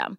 system.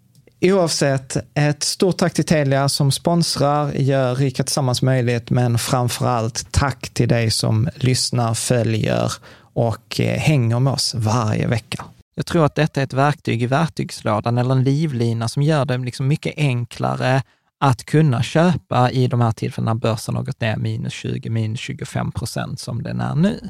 Oavsett, ett stort tack till Telia som sponsrar, gör Rika Tillsammans möjligt, men framför allt tack till dig som lyssnar, följer och eh, hänger med oss varje vecka. Jag tror att detta är ett verktyg i verktygslådan eller en livlina som gör det liksom mycket enklare att kunna köpa i de här tillfällena börsen har gått ner minus 20, minus 25 procent som den är nu.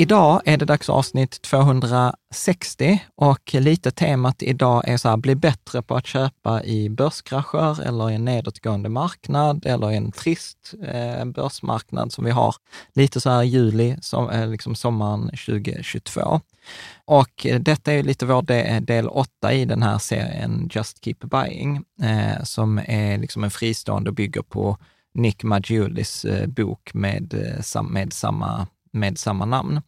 Idag är det dags avsnitt 260 och lite temat idag är så här, bli bättre på att köpa i börskrascher eller i en nedåtgående marknad eller i en trist eh, börsmarknad som vi har lite så här i juli, som, eh, liksom sommaren 2022. Och detta är lite vår del, del 8 i den här serien Just Keep Buying, eh, som är liksom en fristående och bygger på Nick Maggiulis eh, bok med, eh, med samma med samma namn.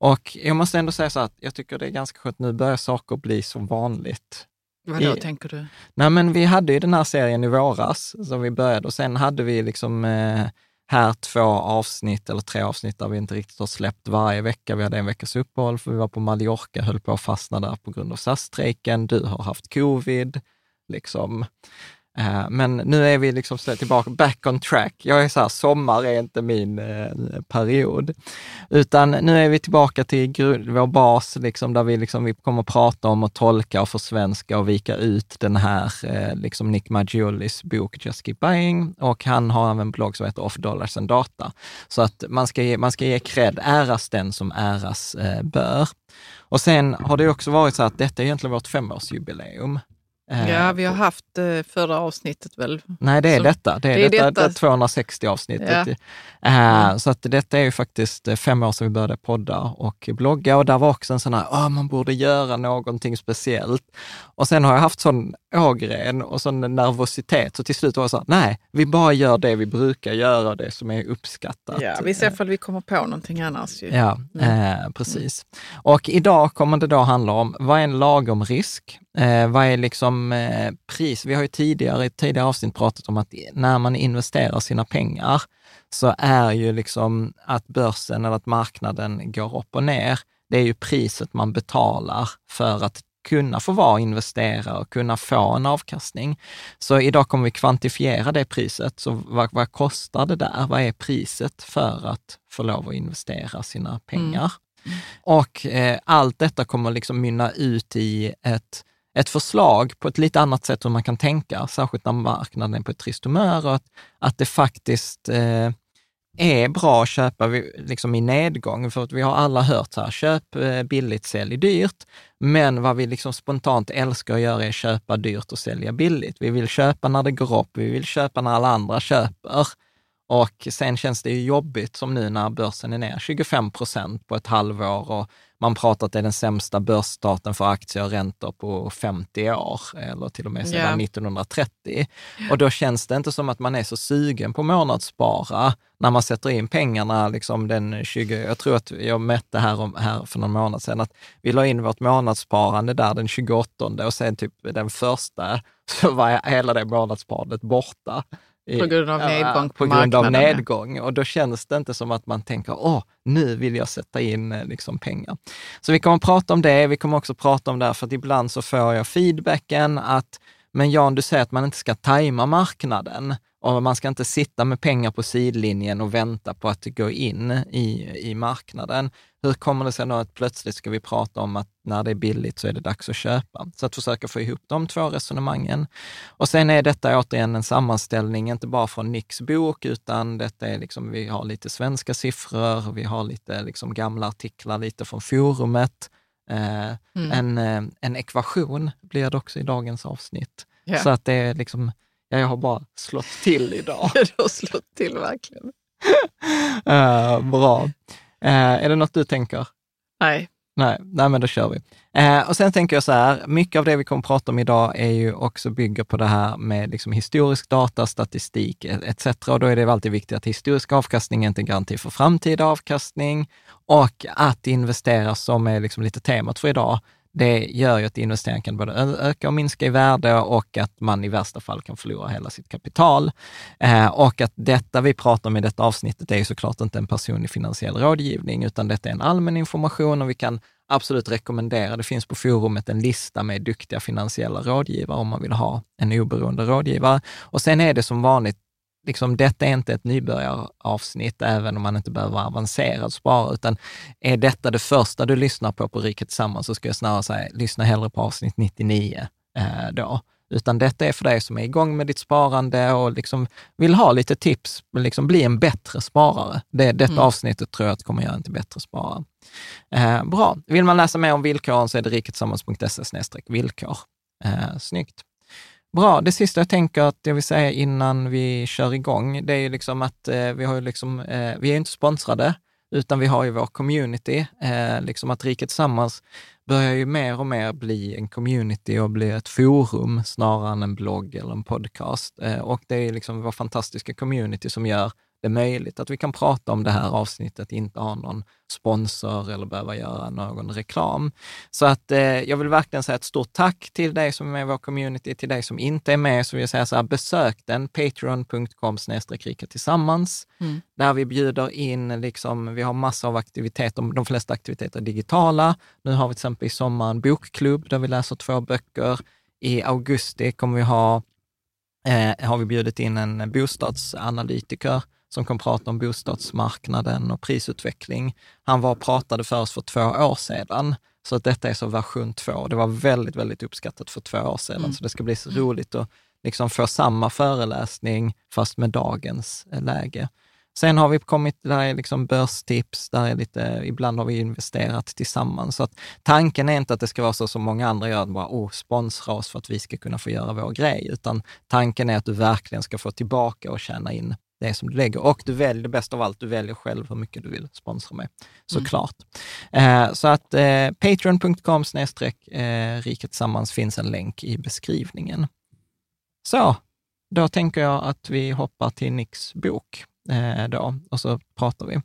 Och jag måste ändå säga så att jag tycker det är ganska skönt, nu börjar saker bli som vanligt. Vad då, tänker du? Nej, men vi hade ju den här serien i våras som vi började och sen hade vi liksom eh, här två avsnitt eller tre avsnitt där vi inte riktigt har släppt varje vecka. Vi hade en veckas uppehåll för vi var på Mallorca, höll på att fastna där på grund av SAS-strejken. Du har haft covid. Liksom. Eh, men nu är vi liksom tillbaka, back on track. Jag är så här, sommar är inte min eh, period. Utan nu är vi tillbaka till vår bas, liksom, där vi, liksom, vi kommer att prata om och tolka och försvenska och vika ut den här eh, liksom Nick Maggiolis bok Just Keep Buying. Och han har även en blogg som heter Off Dollars and Data. Så att man ska ge, man ska ge cred, äras den som äras bör. Och sen har det också varit så att detta är egentligen vårt femårsjubileum. Ja, eh, vi har haft eh, förra avsnittet väl? Nej, det är så, detta. Det är, det är detta, detta. 260 avsnittet. Ja. Mm. Så att detta är ju faktiskt fem år sedan vi började podda och blogga och där var också en sån här, oh, man borde göra någonting speciellt. Och sen har jag haft sån ågren och sån nervositet, så till slut var jag så här, nej, vi bara gör det vi brukar göra, det som är uppskattat. Ja, vi ser ifall vi kommer på någonting annars. Ju. Ja, mm. eh, precis. Och idag kommer det då handla om, vad är en lagom risk? Eh, vad är liksom eh, pris? Vi har ju tidigare i tidigare avsnitt pratat om att när man investerar sina pengar så är ju liksom att börsen eller att marknaden går upp och ner, det är ju priset man betalar för att kunna få vara investerare och kunna få en avkastning. Så idag kommer vi kvantifiera det priset. Så vad, vad kostar det där? Vad är priset för att få lov att investera sina pengar? Mm. Mm. Och eh, allt detta kommer liksom mynna ut i ett ett förslag på ett lite annat sätt hur man kan tänka, särskilt när marknaden är på ett trist humör och att, att det faktiskt eh, är bra att köpa liksom i nedgång. För att vi har alla hört så här, köp eh, billigt, sälj dyrt. Men vad vi liksom spontant älskar att göra är att köpa dyrt och sälja billigt. Vi vill köpa när det går upp, vi vill köpa när alla andra köper. Och sen känns det ju jobbigt som nu när börsen är ner 25 procent på ett halvår och man pratar att det är den sämsta börsstarten för aktier och räntor på 50 år, eller till och med sedan yeah. 1930. Och då känns det inte som att man är så sugen på månadsspara när man sätter in pengarna liksom den 20, jag tror att jag mätte här, här för någon månad sedan, att vi la in vårt månadssparande där den 28 och sen typ den första så var hela det månadssparandet borta. På grund av nedgång på, på grund av nedgång. Och då känns det inte som att man tänker, åh, nu vill jag sätta in eh, liksom, pengar. Så vi kommer att prata om det. Vi kommer också prata om det, för att ibland så får jag feedbacken att, men Jan, du säger att man inte ska tajma marknaden och man ska inte sitta med pengar på sidlinjen och vänta på att gå in i, i marknaden. Hur kommer det sig då att plötsligt ska vi prata om att när det är billigt så är det dags att köpa? Så att försöka få ihop de två resonemangen. Och sen är detta återigen en sammanställning, inte bara från Nicks bok, utan detta är liksom, vi har lite svenska siffror, vi har lite liksom gamla artiklar, lite från forumet. Eh, mm. en, eh, en ekvation blir det också i dagens avsnitt. Yeah. Så att det är liksom, ja, jag har bara slått till idag. du har slått till verkligen. uh, bra. Eh, är det något du tänker? Nej. Nej, nej men då kör vi. Eh, och sen tänker jag så här, mycket av det vi kommer att prata om idag är ju också bygger på det här med liksom historisk data, statistik etc. Och då är det alltid viktigt att historisk avkastning är inte en garanti för framtida avkastning och att investera, som är liksom lite temat för idag, det gör ju att investeringen kan både öka och minska i värde och att man i värsta fall kan förlora hela sitt kapital. Eh, och att detta vi pratar om i detta avsnittet är ju såklart inte en personlig finansiell rådgivning, utan detta är en allmän information och vi kan absolut rekommendera, det finns på forumet en lista med duktiga finansiella rådgivare om man vill ha en oberoende rådgivare. Och sen är det som vanligt liksom, detta är inte ett nybörjaravsnitt, även om man inte behöver vara avancerad sparare, utan är detta det första du lyssnar på på Riket Tillsammans, så ska jag snarare säga, lyssna hellre på avsnitt 99 eh, då. Utan detta är för dig som är igång med ditt sparande och liksom vill ha lite tips, liksom bli en bättre sparare. Det, detta mm. avsnittet tror jag att kommer göra en till bättre sparare. Eh, bra. Vill man läsa mer om villkoren så är det riketillsammans.se villkor. Eh, snyggt. Bra, det sista jag tänker att jag vill säga innan vi kör igång, det är ju liksom att eh, vi har ju liksom, eh, vi är inte sponsrade, utan vi har ju vår community. Eh, liksom att Riket Tillsammans börjar ju mer och mer bli en community och bli ett forum snarare än en blogg eller en podcast. Eh, och det är liksom vår fantastiska community som gör det är möjligt att vi kan prata om det här avsnittet, inte ha någon sponsor eller behöva göra någon reklam. Så att eh, jag vill verkligen säga ett stort tack till dig som är med i vår community, till dig som inte är med, så vill jag säga så här, besök den, patreon.com snedstreck tillsammans, mm. där vi bjuder in, liksom, vi har massor av aktiviteter, de flesta aktiviteter är digitala. Nu har vi till exempel i sommar en bokklubb där vi läser två böcker. I augusti kommer vi ha eh, har vi bjudit in en bostadsanalytiker som kommer prata om bostadsmarknaden och prisutveckling. Han var och pratade för oss för två år sedan. Så att detta är så version två. Det var väldigt, väldigt uppskattat för två år sedan. Mm. Så det ska bli så roligt att liksom få samma föreläsning fast med dagens eh, läge. Sen har vi kommit, där är liksom börstips, där är lite, ibland har vi investerat tillsammans. Så att tanken är inte att det ska vara så som många andra gör, att bara oh, sponsra oss för att vi ska kunna få göra vår grej, utan tanken är att du verkligen ska få tillbaka och tjäna in det som du lägger. Och du väljer, bäst av allt, du väljer själv hur mycket du vill sponsra med, såklart. Mm. Eh, så att eh, patreon.com snedstreck eh, Rika Tillsammans finns en länk i beskrivningen. Så, då tänker jag att vi hoppar till Nicks bok Eh, då, och så pratar vi.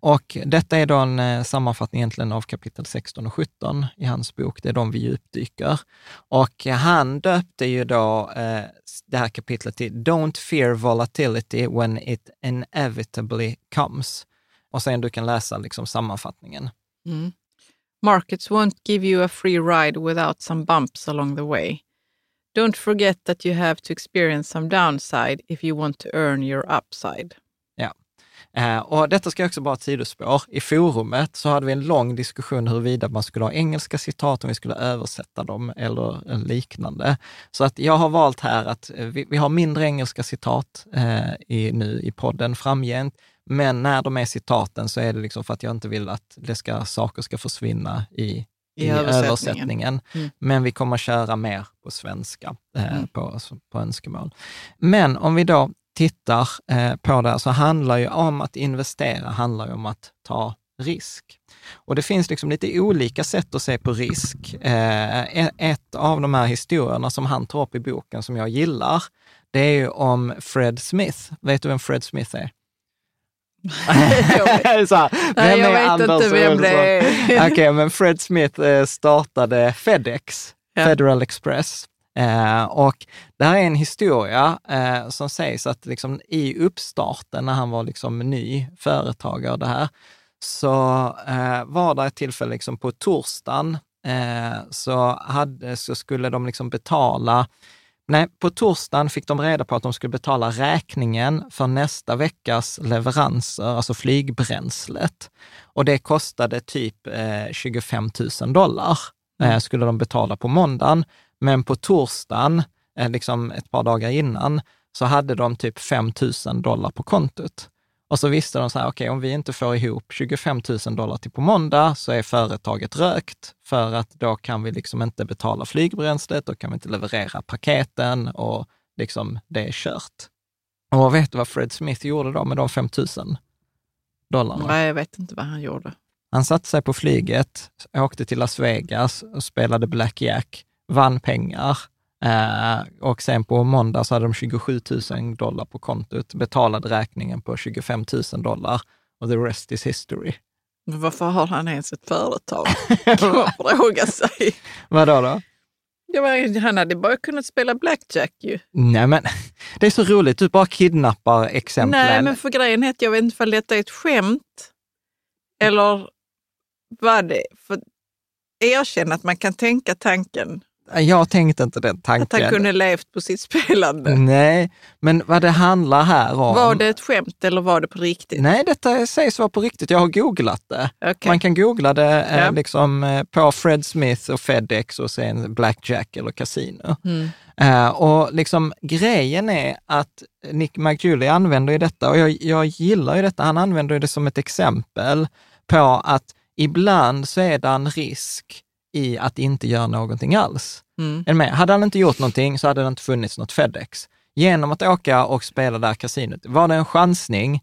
Och detta är då en eh, sammanfattning egentligen av kapitel 16 och 17 i hans bok. Det är de vi djupdyker. Och han döpte ju då eh, det här kapitlet till Don't fear volatility when it inevitably comes. Och sen du kan läsa liksom sammanfattningen. Mm. Markets won't give you a free ride without some bumps along the way. Don't forget that you have to experience some downside if you want to earn your upside. Eh, och detta ska också bara ett sidospår. I forumet så hade vi en lång diskussion huruvida man skulle ha engelska citat, om vi skulle översätta dem eller liknande. Så att jag har valt här att eh, vi, vi har mindre engelska citat eh, i, nu i podden framgent, men när de är citaten så är det liksom för att jag inte vill att det ska, saker ska försvinna i, i, I översättningen. översättningen. Mm. Men vi kommer köra mer på svenska eh, mm. på, på önskemål. Men om vi då tittar eh, på det så handlar ju om att investera, handlar ju om att ta risk. Och det finns liksom lite olika sätt att se på risk. Eh, e-, ett av de här historierna som han tar upp i boken som jag gillar, det är ju om Fred Smith. Vet du vem Fred Smith är? så här, Nej, jag vet Anders inte vem det är. Okej, okay, men Fred Smith eh, startade Fedex, ja. Federal Express. Eh, och det här är en historia eh, som sägs att liksom i uppstarten, när han var liksom ny företagare, det här, så eh, var det ett tillfälle liksom på torsdagen eh, så, hade, så skulle de liksom betala Nej, på torsdagen fick de reda på att de skulle betala räkningen för nästa veckas leveranser, alltså flygbränslet. Och det kostade typ eh, 25 000 dollar, eh, mm. skulle de betala på måndagen. Men på torsdagen, eh, liksom ett par dagar innan, så hade de typ 5 000 dollar på kontot. Och så visste de så här, okej, okay, om vi inte får ihop 25 000 dollar till på måndag så är företaget rökt, för att då kan vi liksom inte betala flygbränslet, då kan vi inte leverera paketen och liksom det är kört. Och vet du vad Fred Smith gjorde då med de 5 000 dollarna? Nej, jag vet inte vad han gjorde. Han satte sig på flyget, åkte till Las Vegas och spelade blackjack vann pengar eh, och sen på måndag så hade de 27 000 dollar på kontot, betalade räkningen på 25 000 dollar och the rest is history. Men varför har han ens ett företag? kan man fråga sig. Vadå då? Ja, han hade bara kunnat spela blackjack ju. Nej, men det är så roligt. Du bara kidnappar exemplen. Nej, men för grejen är att jag vet inte om detta är ett skämt eller vad det För erkänn att man kan tänka tanken jag tänkte inte den tanken. Att han kunde levt på sitt spelande? Nej, men vad det handlar här om... Var det ett skämt eller var det på riktigt? Nej, detta sägs vara på riktigt. Jag har googlat det. Okay. Man kan googla det eh, ja. liksom, eh, på Fred Smith och Fedex och sen Blackjack eller Casino. Mm. Uh, och liksom, grejen är att Nick McJulie använder ju detta och jag, jag gillar ju detta. Han använder det som ett exempel på att ibland så är det en risk i att inte göra någonting alls. Mm. Är med? Hade han inte gjort någonting så hade det inte funnits något Fedex. Genom att åka och spela där kasinot, var det en chansning?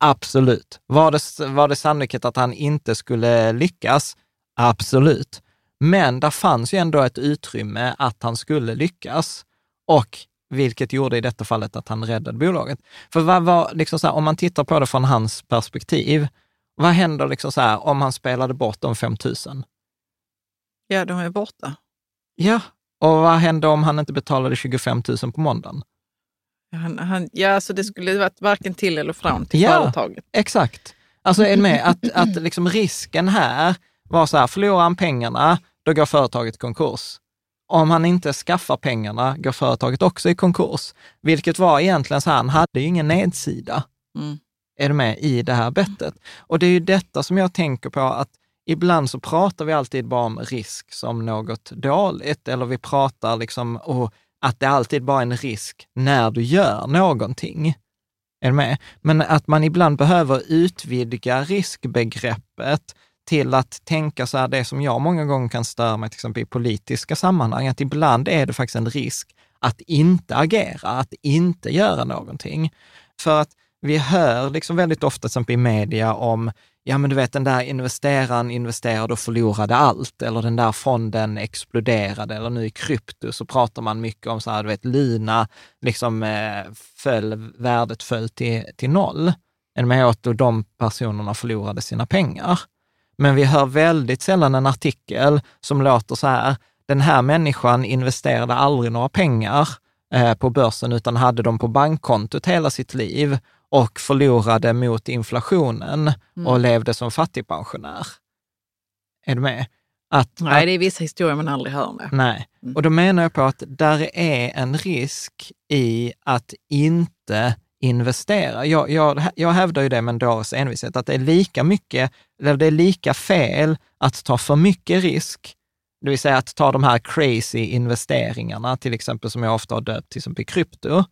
Absolut. Var det, var det sannolikhet att han inte skulle lyckas? Absolut. Men där fanns ju ändå ett utrymme att han skulle lyckas och vilket gjorde i detta fallet att han räddade bolaget. För vad var, liksom här, om man tittar på det från hans perspektiv, vad händer liksom så här, om han spelade bort de 5 000? Ja, de är borta. Ja, och vad hände om han inte betalade 25 000 på måndagen? Han, han, ja, alltså det skulle varit varken till eller från till ja, företaget. Exakt. Alltså är med att, att liksom risken här var så här, förlorar han pengarna, då går företaget konkurs. Om han inte skaffar pengarna går företaget också i konkurs. Vilket var egentligen så här, han hade ju ingen nedsida. Mm. Är du med i det här bettet? Och det är ju detta som jag tänker på, att ibland så pratar vi alltid bara om risk som något dåligt, eller vi pratar liksom oh, att det alltid bara är en risk när du gör någonting. Är du med? Men att man ibland behöver utvidga riskbegreppet till att tänka så här, det som jag många gånger kan störa mig till exempel i politiska sammanhang, att ibland är det faktiskt en risk att inte agera, att inte göra någonting. För att vi hör liksom väldigt ofta, till exempel i media, om ja men du vet den där investeraren investerade och förlorade allt, eller den där fonden exploderade, eller nu i krypto så pratar man mycket om så här, du vet Luna, liksom eh, föll, värdet föll till, till noll. En med åt och de personerna förlorade sina pengar. Men vi hör väldigt sällan en artikel som låter så här, den här människan investerade aldrig några pengar eh, på börsen, utan hade dem på bankkontot hela sitt liv och förlorade mot inflationen Mm. och levde som fattigpensionär. Är du med? Att, Nej, att, det är vissa historier man aldrig hör med. nej. Mm. Och då menar jag på att där är en risk i att inte investera. Jag, jag, jag hävdar ju det med en dåres envishet, att det är lika mycket, eller det är lika fel att ta för mycket risk, det vill säga att ta de här crazy investeringarna, till exempel som jag ofta har döpt till exempel krypto,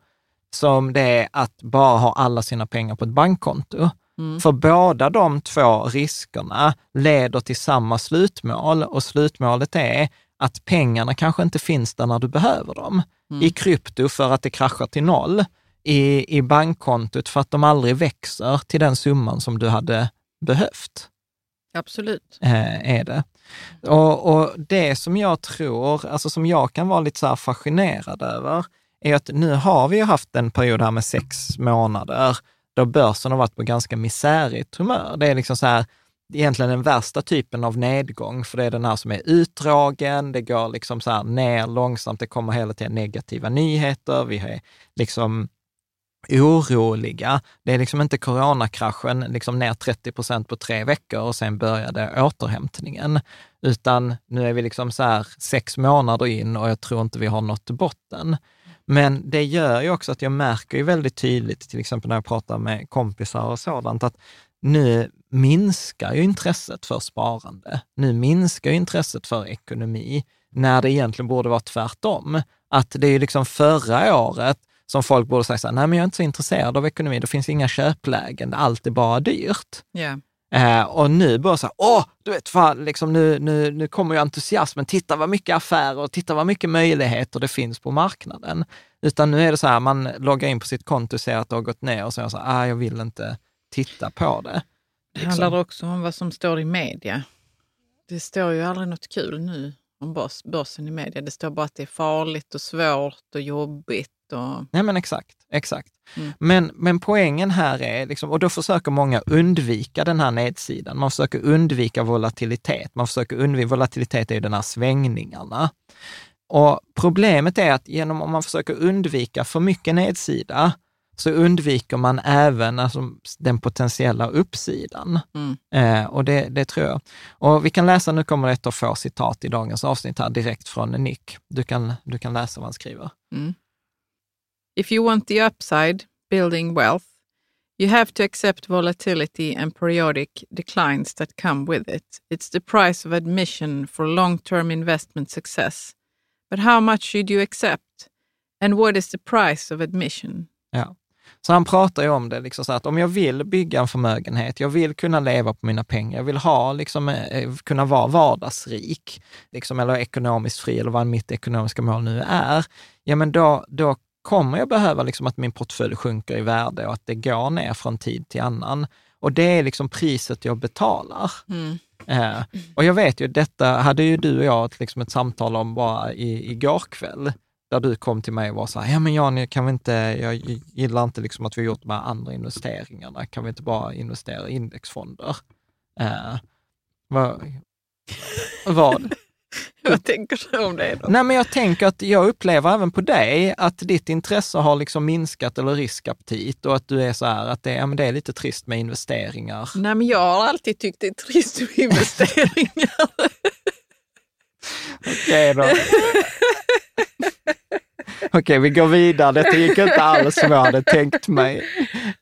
som det är att bara ha alla sina pengar på ett bankkonto. Mm. För båda de två riskerna leder till samma slutmål och slutmålet är att pengarna kanske inte finns där när du behöver dem. Mm. I krypto för att det kraschar till noll, i, i bankkontot för att de aldrig växer till den summan som du hade behövt Absolut. eh, är det. Och, och det som jag tror, alltså som jag kan vara lite så fascinerad över, är att nu har vi ju haft en period här med sex månader då börsen har varit på ganska misärigt humör. Det är liksom så här, egentligen den värsta typen av nedgång, för det är den här som är utdragen, det går liksom så här ner långsamt, det kommer hela tiden negativa nyheter, vi är liksom oroliga. Det är liksom inte coronakraschen, liksom ner 30 procent på tre veckor och sen började återhämtningen, utan nu är vi liksom så här sex månader in och jag tror inte vi har nått botten. Men det gör ju också att jag märker ju väldigt tydligt, till exempel när jag pratar med kompisar och sådant, att nu minskar ju intresset för sparande. Nu minskar ju intresset för ekonomi, när det egentligen borde vara tvärtom. Att det är ju liksom förra året som folk borde säga så här, nej men jag är inte så intresserad av ekonomi, det finns inga köplägen, allt är bara dyrt. Yeah. Eh, och nu bara så här, åh, du vet, fan, liksom nu, nu, nu kommer ju entusiasmen, titta vad mycket affärer och titta vad mycket möjligheter det finns på marknaden. Utan nu är det så här, man loggar in på sitt konto och ser att det har gått ner och säger så här, ah, jag vill inte titta på det. Det handlar också om vad som står i media. Det står ju aldrig något kul nu om börs, börsen i media. Det står bara att det är farligt och svårt och jobbigt. Och... Nej men exakt, exakt. Mm. Men, men poängen här är, liksom, och då försöker många undvika den här nedsidan. Man försöker undvika volatilitet. Man försöker undvika, volatilitet är ju den här svängningarna. Och problemet är att genom om man försöker undvika för mycket nedsida, så undviker man även alltså, den potentiella uppsidan. Mm. Eh, och det, det tror jag. Och vi kan läsa, nu kommer det ett av få citat i dagens avsnitt här direkt från Nick. Du kan, du kan läsa vad han skriver. Mm. If you want the upside, building wealth, you have to accept volatility and periodic declines that come with it. It's the price of admission for long term investment success. But how much should you accept? And what is the price of admission? Ja. Så han pratar ju om det, liksom så att om jag vill bygga en förmögenhet, jag vill kunna leva på mina pengar, jag vill ha, liksom, eh, kunna vara vardagsrik, liksom, eller ekonomiskt fri, eller vad mitt ekonomiska mål nu är, ja men då, då kommer jag behöva liksom att min portfölj sjunker i värde och att det går ner från tid till annan. Och det är liksom priset jag betalar. Mm. Eh, och jag vet ju, detta hade ju du och jag liksom ett samtal om bara i, igår kväll, där du kom till mig och var så här, ja men Jan, kan vi inte, jag gillar inte liksom att vi har gjort de här andra investeringarna, kan vi inte bara investera i indexfonder? Eh, vad? vad? Vad tänker du om det då? Nej, men jag tänker att jag upplever även på dig att ditt intresse har liksom minskat eller riskaptit och att du är så här att det, ja, men det är lite trist med investeringar. Nej, men jag har alltid tyckt det är trist med investeringar. Okej då. Okej, vi går vidare. Detta gick inte alls som jag hade tänkt mig.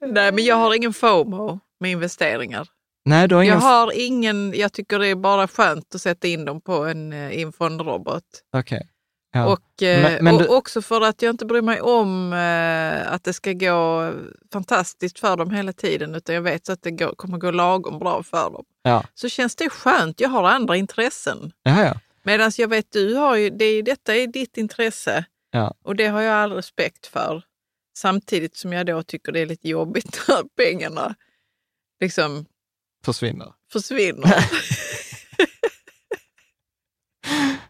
Nej, men jag har ingen FOMO med investeringar. Nej, du har ingen... Jag har ingen, jag tycker det är bara skönt att sätta in dem på en, eh, i en fondrobot. Okej. Ja. Och, eh, Men- men och du- också för att jag inte bryr mig om eh, att det ska gå fantastiskt för dem hela tiden, utan jag vet att det går, kommer gå lagom bra för dem. Ja. Så känns det skönt. Jag har andra intressen. Ja, ja. Medan jag vet du har ju, det, är- detta är ditt intresse Ja. och det har jag all respekt för. Samtidigt som jag då tycker det är lite jobbigt när pengarna liksom Försvinner. försvinner.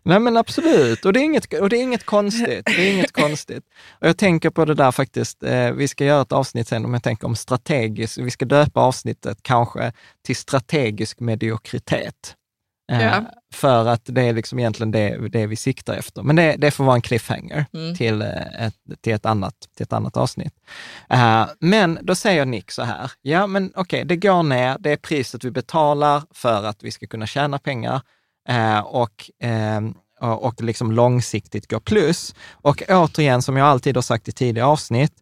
Nej men absolut, och det är inget, och det är inget konstigt. Det är inget konstigt. Och jag tänker på det där faktiskt, eh, vi ska göra ett avsnitt sen om jag tänker om strategiskt, vi ska döpa avsnittet kanske till strategisk mediokritet. Eh, Ja. För att det är liksom egentligen det, det vi siktar efter. Men det, det får vara en cliffhanger Mm. till, eh, ett, till, ett annat, till ett annat avsnitt. Eh, men då säger Nick så här, ja men okej, det går ner, det är priset vi betalar för att vi ska kunna tjäna pengar eh, och, eh, och liksom långsiktigt gå plus. Och återigen, som jag alltid har sagt i tidigare avsnitt,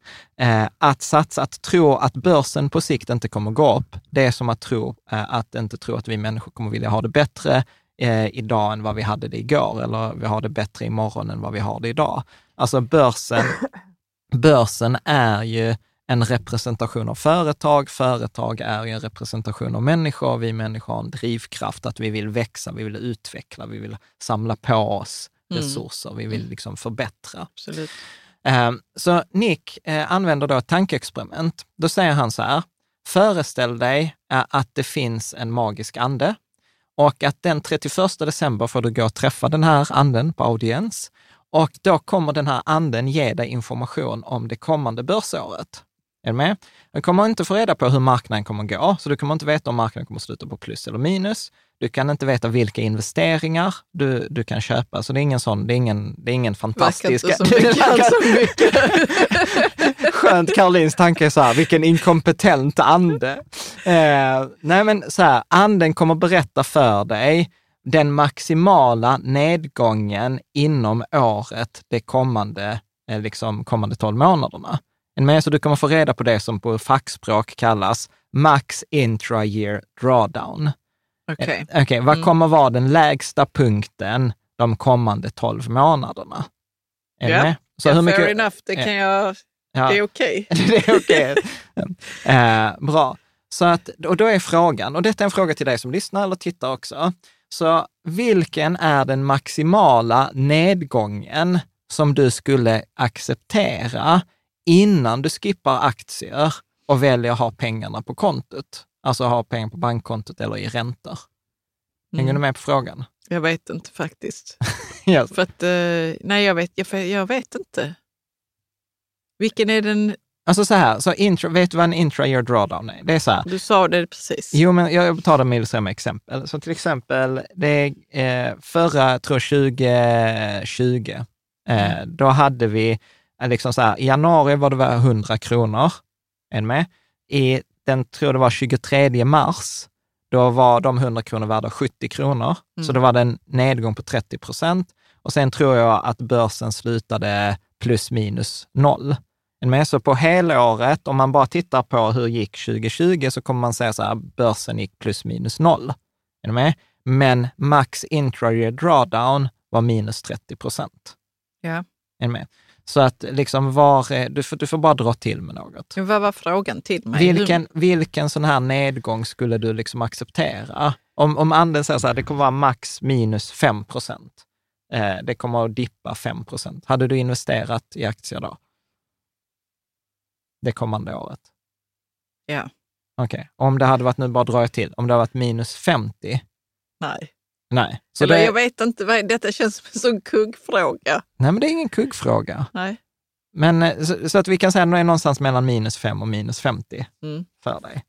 eh, att satsa, att tro att börsen på sikt inte kommer gå upp, det är som att tro eh, att inte tro att vi människor kommer vilja ha det bättre eh, idag än vad vi hade det igår, eller vi har det bättre imorgon än vad vi har det idag. Alltså börsen, börsen är ju en representation av företag. Företag är ju en representation av människor. Vi människor har en drivkraft att vi vill växa, vi vill utveckla, vi vill samla på oss Mm. resurser, vi vill liksom förbättra. Absolut. Eh, Så Nick eh, använder då ett tankeexperiment. Då säger han så här, föreställ dig eh, att det finns en magisk ande och att den 31 december får du gå och träffa den här anden på audiens och då kommer den här anden ge dig information om det kommande börsåret. Är du med? Du kommer inte få reda på hur marknaden kommer gå, så du kommer inte veta om marknaden kommer sluta på plus eller minus. Du kan inte veta vilka investeringar du, du kan köpa, så det är ingen sån, det är ingen, det är ingen fantastisk... Verkar inte som vi kan så mycket. Skönt, Karolins tanke är så här, vilken inkompetent ande. Eh, nej men så här, anden kommer berätta för dig den maximala nedgången inom året, de kommande, eh, liksom, kommande 12 månaderna. En med, så du kommer få reda på det som på fackspråk kallas max intra-year drawdown. Okej. Eh, Okej, vad kommer vara den lägsta punkten de kommande 12 månaderna? Är med? Så Ja, hur Fair mycket, enough, det, kan jag, ja. det är okej. det är okej. eh, bra. Så att, och då är frågan, och detta är en fråga till dig som lyssnar eller tittar också. Så vilken är den maximala nedgången som du skulle acceptera innan du skippar aktier och väljer att ha pengarna på kontot? Alltså ha pengar på bankkontot eller i räntor. Hänger Mm. du med på frågan? Jag vet inte faktiskt. Yes. För att, eh, nej, jag vet, jag, jag vet inte. Vilken är den, Alltså så här, så intra, vet du vad en intra-year drawdown är? Det är så här, du sa det precis. Jo, men jag tar det med illustrera exempel. Så till exempel, det är, eh, förra, jag tror 2020, eh, då hade vi, liksom så här, i januari var det var 100 kronor, en med. I den, tror det var 23 mars, då var de 100 kronor värda 70 kronor. Så då var det en nedgång på 30 procent. Och sen tror jag att börsen slutade plus minus noll. En med. Så på helåret, om man bara tittar på hur gick 2020, så kommer man säga så här, börsen gick plus minus noll. Är med? Men max intra-year drawdown var minus 30 procent. Ja. Är med? Så att liksom var, är- du får, du får bara dra till med något. Vad var frågan till mig? Vilken, vilken sån här nedgång skulle du liksom acceptera? Om, om anden säger så här, det kommer vara max minus 5 procent. Eh, det kommer att dippa 5 procent. Hade du investerat i aktier då? Det kommande året? Ja. Okej. Om det hade varit, nu bara drar jag till, om det hade varit minus 50? Nej. Nej. Så Eller det, jag vet inte, vad, detta känns som en sån kuggfråga. nej, men det är ingen kuggfråga. Nej. Men eh, så, så att vi kan säga att det är någonstans mellan minus 5 och minus 50 Mm. för dig.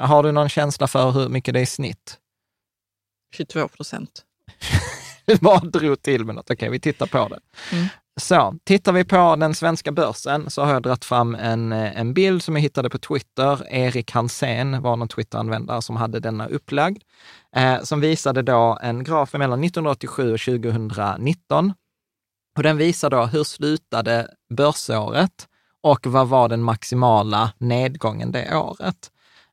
Har du någon känsla för hur mycket det är i snitt? 22 procent. Du bara drog till med något. Okej, vi tittar på det. Mm. Så, tittar vi på den svenska börsen så har jag dragit fram en, eh, en bild som jag hittade på Twitter. Erik Hansén var någon Twitter-användare som hade denna upplagd, eh, som visade då en graf mellan 1987 och 2019. Och den visar då hur slutade börsåret och vad var den maximala nedgången det året.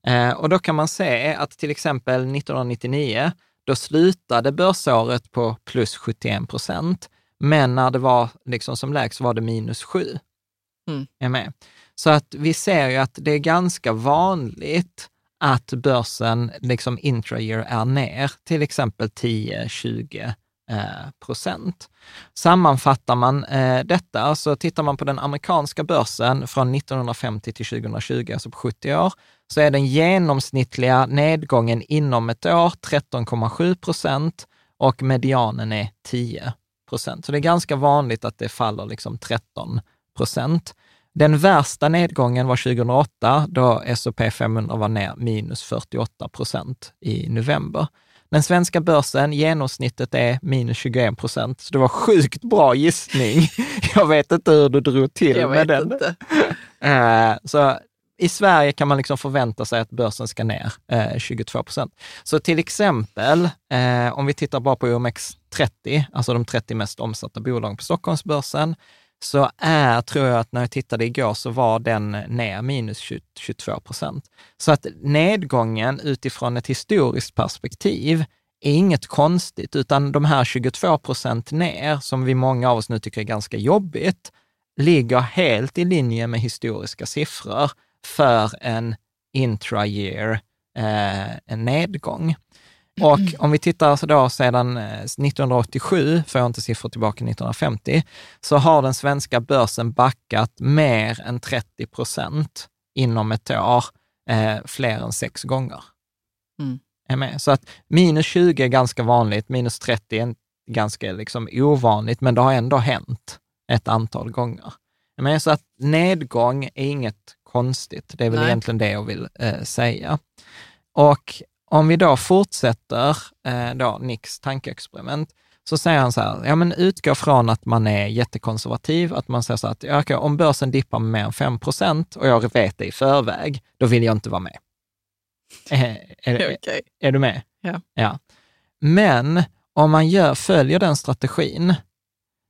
Eh, och då kan man se att till exempel 1999, då slutade börsåret på plus 71 procent. Men när det var liksom som lägst var det minus 7. Mm. Är med. Så att vi ser ju att det är ganska vanligt att börsen liksom intra-year är ner, till exempel 10-20 eh, procent. Sammanfattar man eh, detta, så tittar man på den amerikanska börsen från 1950 till 2020, alltså på 70 år, så är den genomsnittliga nedgången inom ett år 13,7 procent och medianen är 10 procent. Så det är ganska vanligt att det faller liksom 13 procent. Den värsta nedgången var 2008 då S&P 500 var ner minus 48 procent i november. Den svenska börsen, genomsnittet är minus 21 procent, så det var sjukt bra gissning. Jag vet inte hur du drog till Jag med den. Inte. Uh, så i Sverige kan man liksom förvänta sig att börsen ska ner eh, 22 procent. Så till exempel, eh, om vi tittar bara på OMX30, alltså de 30 mest omsatta bolagen på Stockholmsbörsen, så är, tror jag att när jag tittade igår, så var den ner minus 20, 22 procent. Så att nedgången utifrån ett historiskt perspektiv är inget konstigt, utan de här 22 procent ner, som vi många av oss nu tycker är ganska jobbigt, ligger helt i linje med historiska siffror för en intra-year eh, nedgång. Och om vi tittar så då sedan 1987, eh, får jag inte siffror tillbaka 1950, så har den svenska börsen backat mer än 30 procent inom ett år, eh, fler än sex gånger. Mm. Är med. Så att minus 20 är ganska vanligt, minus 30 är ganska liksom ovanligt, men det har ändå hänt ett antal gånger. Men så att nedgång är inget konstigt. Det är väl Nej. egentligen det jag vill eh, säga. Och om vi då fortsätter eh, då Nicks tankeexperiment, så säger han så här, ja men utgå från att man är jättekonservativ, att man säger så att ja, okay, om börsen dippar med mer än 5 procent och jag vet det i förväg, då vill jag inte vara med. Eh, är, är, okay. är, du med? Ja. ja. Men om man gör, följer den strategin,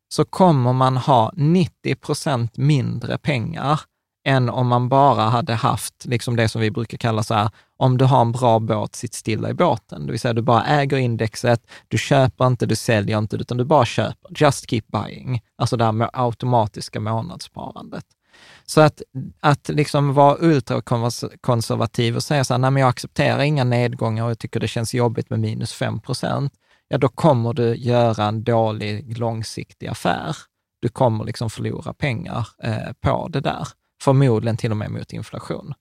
så kommer man ha 90 procent mindre pengar än om man bara hade haft liksom det som vi brukar kalla så här, om du har en bra båt, sitt stilla i båten. Det vill säga du bara äger indexet, du köper inte, du säljer inte, utan du bara köper. Just keep buying. Alltså det här med automatiska månadssparandet. Så att, att liksom vara ultrakonservativ och säga så här, nej men jag accepterar inga nedgångar och jag tycker det känns jobbigt med minus 5 procent, ja då kommer du göra en dålig långsiktig affär. Du kommer liksom förlora pengar eh, på det där förmodligen till och med mot inflation.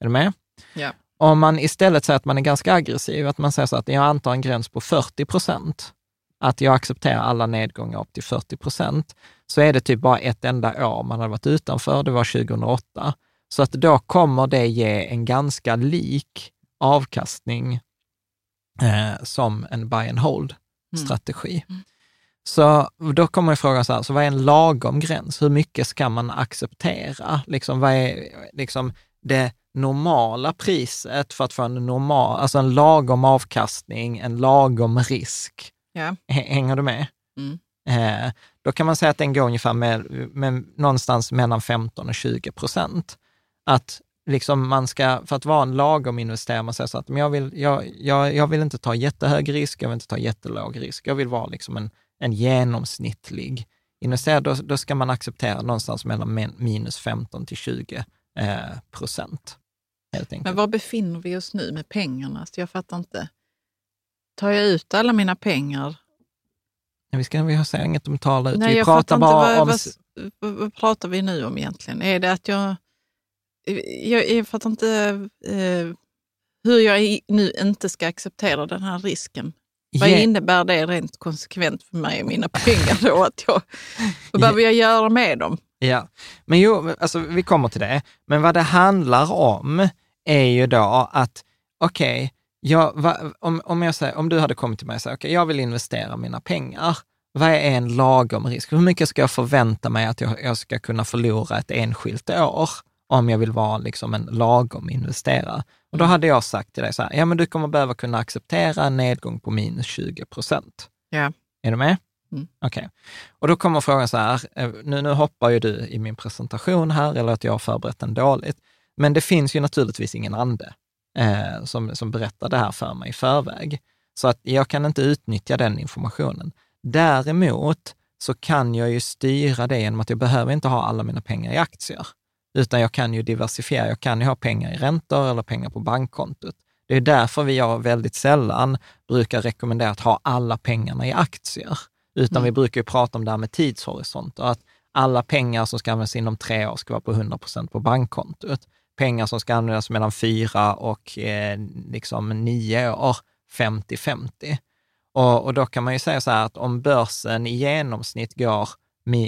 Är du med? Ja. Om man istället säger att man är ganska aggressiv, att man säger så att jag antar en gräns på 40 procent, att jag accepterar alla nedgångar upp till 40 procent, så är det typ bara ett enda år man har varit utanför, det var 2008. Så att då kommer det ge en ganska lik avkastning eh, som en buy and hold-strategi. Mm. Mm. Så då kommer man fråga så här, så vad är en lagom gräns? Hur mycket ska man acceptera? Liksom, vad är liksom det normala priset för att få en normal, alltså en lagom avkastning, en lagom risk? Ja. Hänger du med? Mm. Eh, då kan man säga att den går ungefär med, med någonstans mellan 15 och 20 procent. Att liksom man ska, för att vara en lagom investerare, man säger så att men jag, vill, jag, jag, jag vill inte ta jättehög risk, jag vill inte ta jättelåg risk. Jag vill vara liksom en en genomsnittlig investerare, då, då ska man acceptera någonstans mellan minus 15 till 20 eh, procent. Men var befinner vi oss nu med pengarna? Så jag fattar inte. Tar jag ut alla mina pengar? vi, ska, vi säger inget om tala ut. Nej, vi pratar bara vad, om... Vad, vad, pratar vi nu om egentligen? Är det att jag... Jag, jag fattar inte eh, hur jag nu inte ska acceptera den här risken. Vad yeah. innebär det rent konsekvent för mig och mina pengar då? Att jag, vad behöver jag göra med dem? Ja, men jo, alltså, vi kommer till det. Men vad det handlar om är ju då att, okej, okay, om, om, om du hade kommit till mig och sagt, okej, okay, jag vill investera mina pengar. vad är en lagom risk? Hur mycket ska jag förvänta mig att jag, jag ska kunna förlora ett enskilt år om jag vill vara liksom en lagom investerare? Och då Mm. hade jag sagt till dig så här, ja men du kommer behöva kunna acceptera en nedgång på minus 20 procent. Ja. Är du med? Mm. Okej. Och då kommer frågan så här, eh, nu, nu hoppar ju du i min presentation här, eller att jag har förberett den dåligt, men det finns ju naturligtvis ingen ande eh, som, som berättar det här för mig i förväg. Så att jag kan inte utnyttja den informationen. Däremot så kan jag ju styra det genom att jag behöver inte ha alla mina pengar i aktier, utan jag kan ju diversifiera. Jag kan ju ha pengar i räntor eller pengar på bankkontot. Det är därför vi jag väldigt sällan brukar rekommendera att ha alla pengarna i aktier, utan vi brukar ju prata om det här med tidshorisont och att alla pengar som ska användas inom tre år ska vara på 100 procent på bankkontot. Pengar som ska användas mellan fyra och eh, liksom nio år, 50-50. Och, och då kan man ju säga så här att om börsen i genomsnitt går,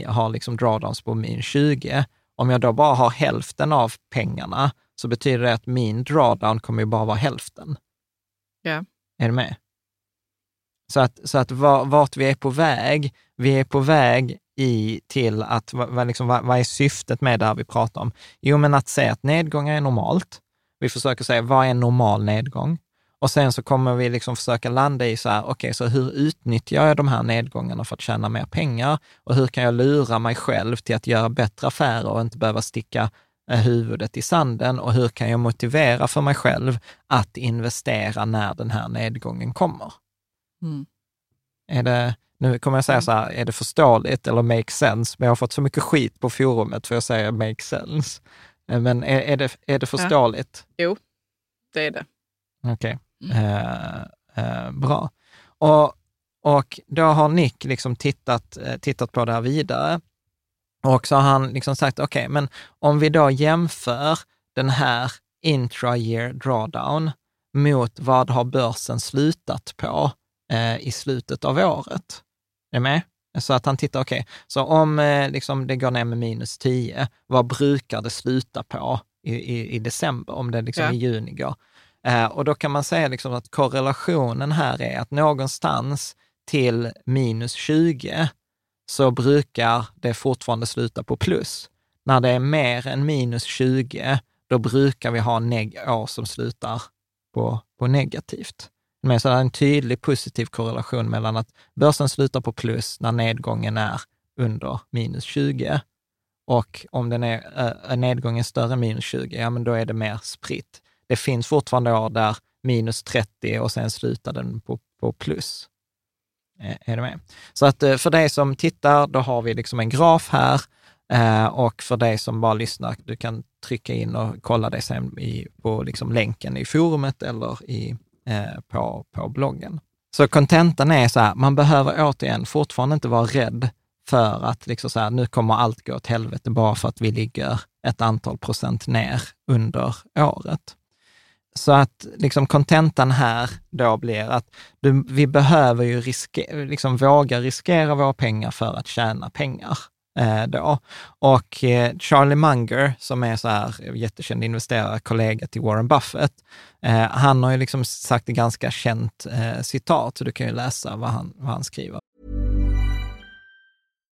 har liksom drawdowns på min 20, om jag då bara har hälften av pengarna, så betyder det att min drawdown kommer ju bara vara hälften. Ja. Är du med? Så att, så att var, vart vi är på väg, vi är på väg i till att, vad, vad liksom, vad, vad är syftet med det här vi pratar om? Jo, men att säga att nedgångar är normalt. Vi försöker säga, vad är en normal nedgång? Och sen så kommer vi liksom försöka landa i så här, okej, så hur utnyttjar jag de här nedgångarna för att tjäna mer pengar? Och hur kan jag lura mig själv till att göra bättre affärer och inte behöva sticka eh, huvudet i sanden? Och hur kan jag motivera för mig själv att investera när den här nedgången kommer? Mm. Är det, nu kommer jag säga så här, är det förståeligt eller make sense? Men jag har fått så mycket skit på forumet för jag säger make sense. Eh, Men är, är, det, är det förståeligt? Det är det. Okej, eh, eh, bra. Och, och då har Nick liksom tittat, eh, tittat på det här vidare. Och så har han liksom sagt, okej, men om vi då jämför den här intra-year drawdown mot vad har börsen slutat på eh, i slutet av året? Är du med? Så att han tittar, okej, så om eh, liksom det går ner med minus 10, vad brukar det sluta på i, i, i december, om det liksom Ja. i juni går? Eh, och då kan man säga liksom att korrelationen här är att någonstans till minus 20 så brukar det fortfarande sluta på plus. När det är mer än minus 20, då brukar vi ha neg- år som slutar på, på negativt. Men så det är en tydlig positiv korrelation mellan att börsen slutar på plus när nedgången är under minus 20 och om den är, äh, nedgången större än minus 20, ja men då är det mer spritt. Det finns fortfarande år där minus 30 och sen slutar den på, på plus. Eh, är du med? Så att eh, för dig som tittar, då har vi liksom en graf här eh, och för dig som bara lyssnar, du kan trycka in och kolla det sen i, på liksom länken i forumet eller i, på, på bloggen. Så kontentan är så här, man behöver återigen fortfarande inte vara rädd för att liksom så här, nu kommer allt gå åt helvete bara för att vi ligger ett antal procent ner under året. Så att liksom kontentan här då blir att du, vi behöver ju riske, liksom våga riskera våra pengar för att tjäna pengar. Eh, då. Och eh, Charlie Munger, som är så här jättekänd investerare, kollega till Warren Buffett, eh, han har ju liksom sagt ett ganska känt eh, citat, så du kan ju läsa vad han, vad han skriver.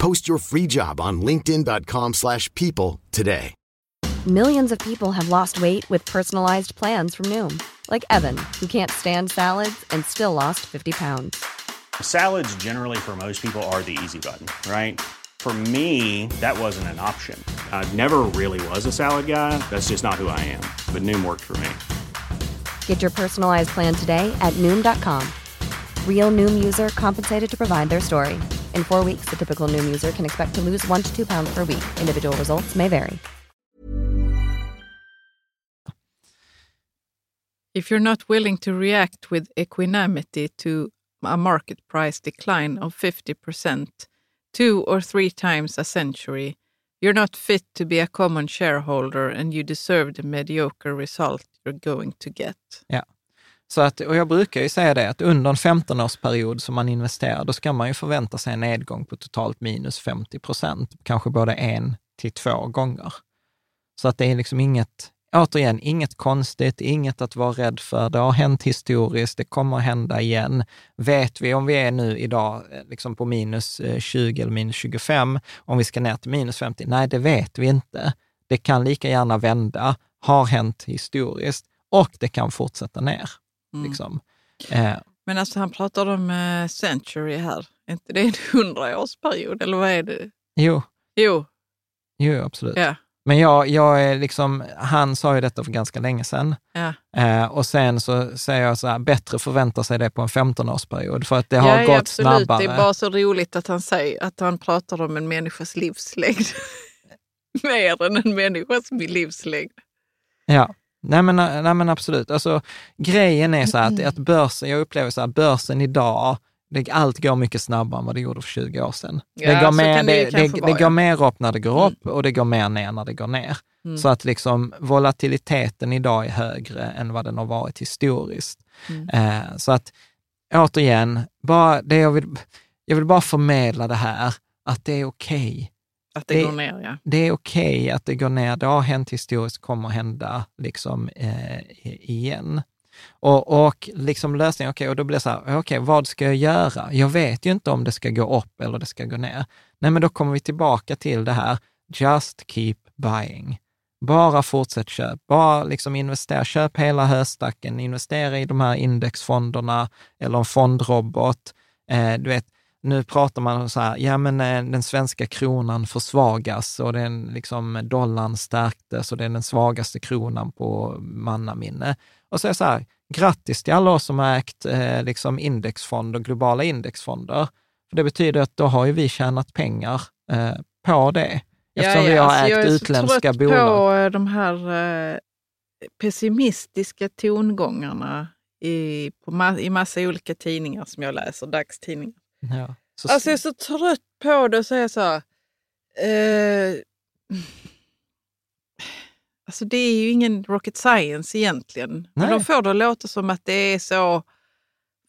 Post your free job on linkedin.com/people slash people today. Millions of people have lost weight with personalized plans from Noom, like Evan, who can't stand salads and still lost 50 pounds. Salads, generally, for most people, are the easy button, right? For me, that wasn't an option. I never really was a salad guy. That's just not who I am. But Noom worked for me. Get your personalized plan today at Noom.com. Real Noom user compensated to provide their story. In four weeks, the typical Noom user can expect to lose one to two pounds per week. Individual results may vary. If you're not willing to react with equanimity to a market price decline of 50%, two or three times a century, you're not fit to be a common shareholder and you deserve the mediocre result you're going to get. Ja. Så att, och jag brukar ju säga det, att under en 15-årsperiod som man investerar, då ska man ju förvänta sig en nedgång på totalt minus 50 procent, kanske både en till två gånger. Så att det är liksom inget, återigen, inget konstigt, inget att vara rädd för. Det har hänt historiskt, det kommer att hända igen. Vet vi om vi är nu idag eh, liksom på minus eh, 20 eller minus 25, om vi ska ner till minus 50? Nej, det vet vi inte. Det kan lika gärna vända, har hänt historiskt och det kan fortsätta ner. Mm. Liksom. Eh, Men alltså han pratar om eh, century här. Är inte det en hundraårsperiod eller vad är det? jo, Jo, jo, absolut. ja. Men jag, jag är liksom, han sa ju detta för ganska länge sedan. ja. Eh, och sen så säger jag så här, bättre förvänta sig det på en 15-årsperiod, för att det har ja, gått absolut. snabbare. Det är bara så roligt att han säger att han pratar om en människas livslängd. Mer än en människas livslängd. Ja, nej men, nej men absolut. Alltså, grejen är så här att, att börsen, jag upplever så här, börsen idag, det, allt går mycket snabbare än vad det gjorde för 20 år sedan. Ja, det, går mer, det det, det, det går mer upp när det går upp och det går mer ner när det går ner. Mm. Så att liksom volatiliteten idag är högre än vad den har varit historiskt. Mm. Eh, så att återigen, bara det jag, vill, jag vill bara förmedla det här, att det är okej. Att det, det- går ner, ja. Det är okej att det går ner. Det har hänt historiskt, kommer hända liksom, eh, igen. Och, och liksom lösningen, okej, och då blir det så här, okej, vad ska jag göra? Jag vet ju inte om det ska gå upp eller det ska gå ner. Nej, men då kommer vi tillbaka till det här, just keep buying. Bara fortsätt köp, bara liksom investera, köp hela höstacken, investera i de här indexfonderna eller en fondrobot. Eh, du vet, nu pratar man så här, ja men eh, den svenska kronan försvagas och den, liksom, dollarn stärktes och det är den svagaste kronan på mannaminne. Och så är det så här, grattis till alla oss som har ägt eh, liksom indexfonder, globala indexfonder. För det betyder att då har ju vi tjänat pengar eh, på det. Eftersom vi har alltså, jag ägt är så utländska trött bolag. på de här eh, pessimistiska tongångarna i, på ma- i massa olika tidningar som jag läser, dagstidningar. Ja. Så, Alltså jag är så trött på det och säga så här. Eh, alltså det är ju ingen rocket science egentligen. Men Nej. de får det att låta som att det är så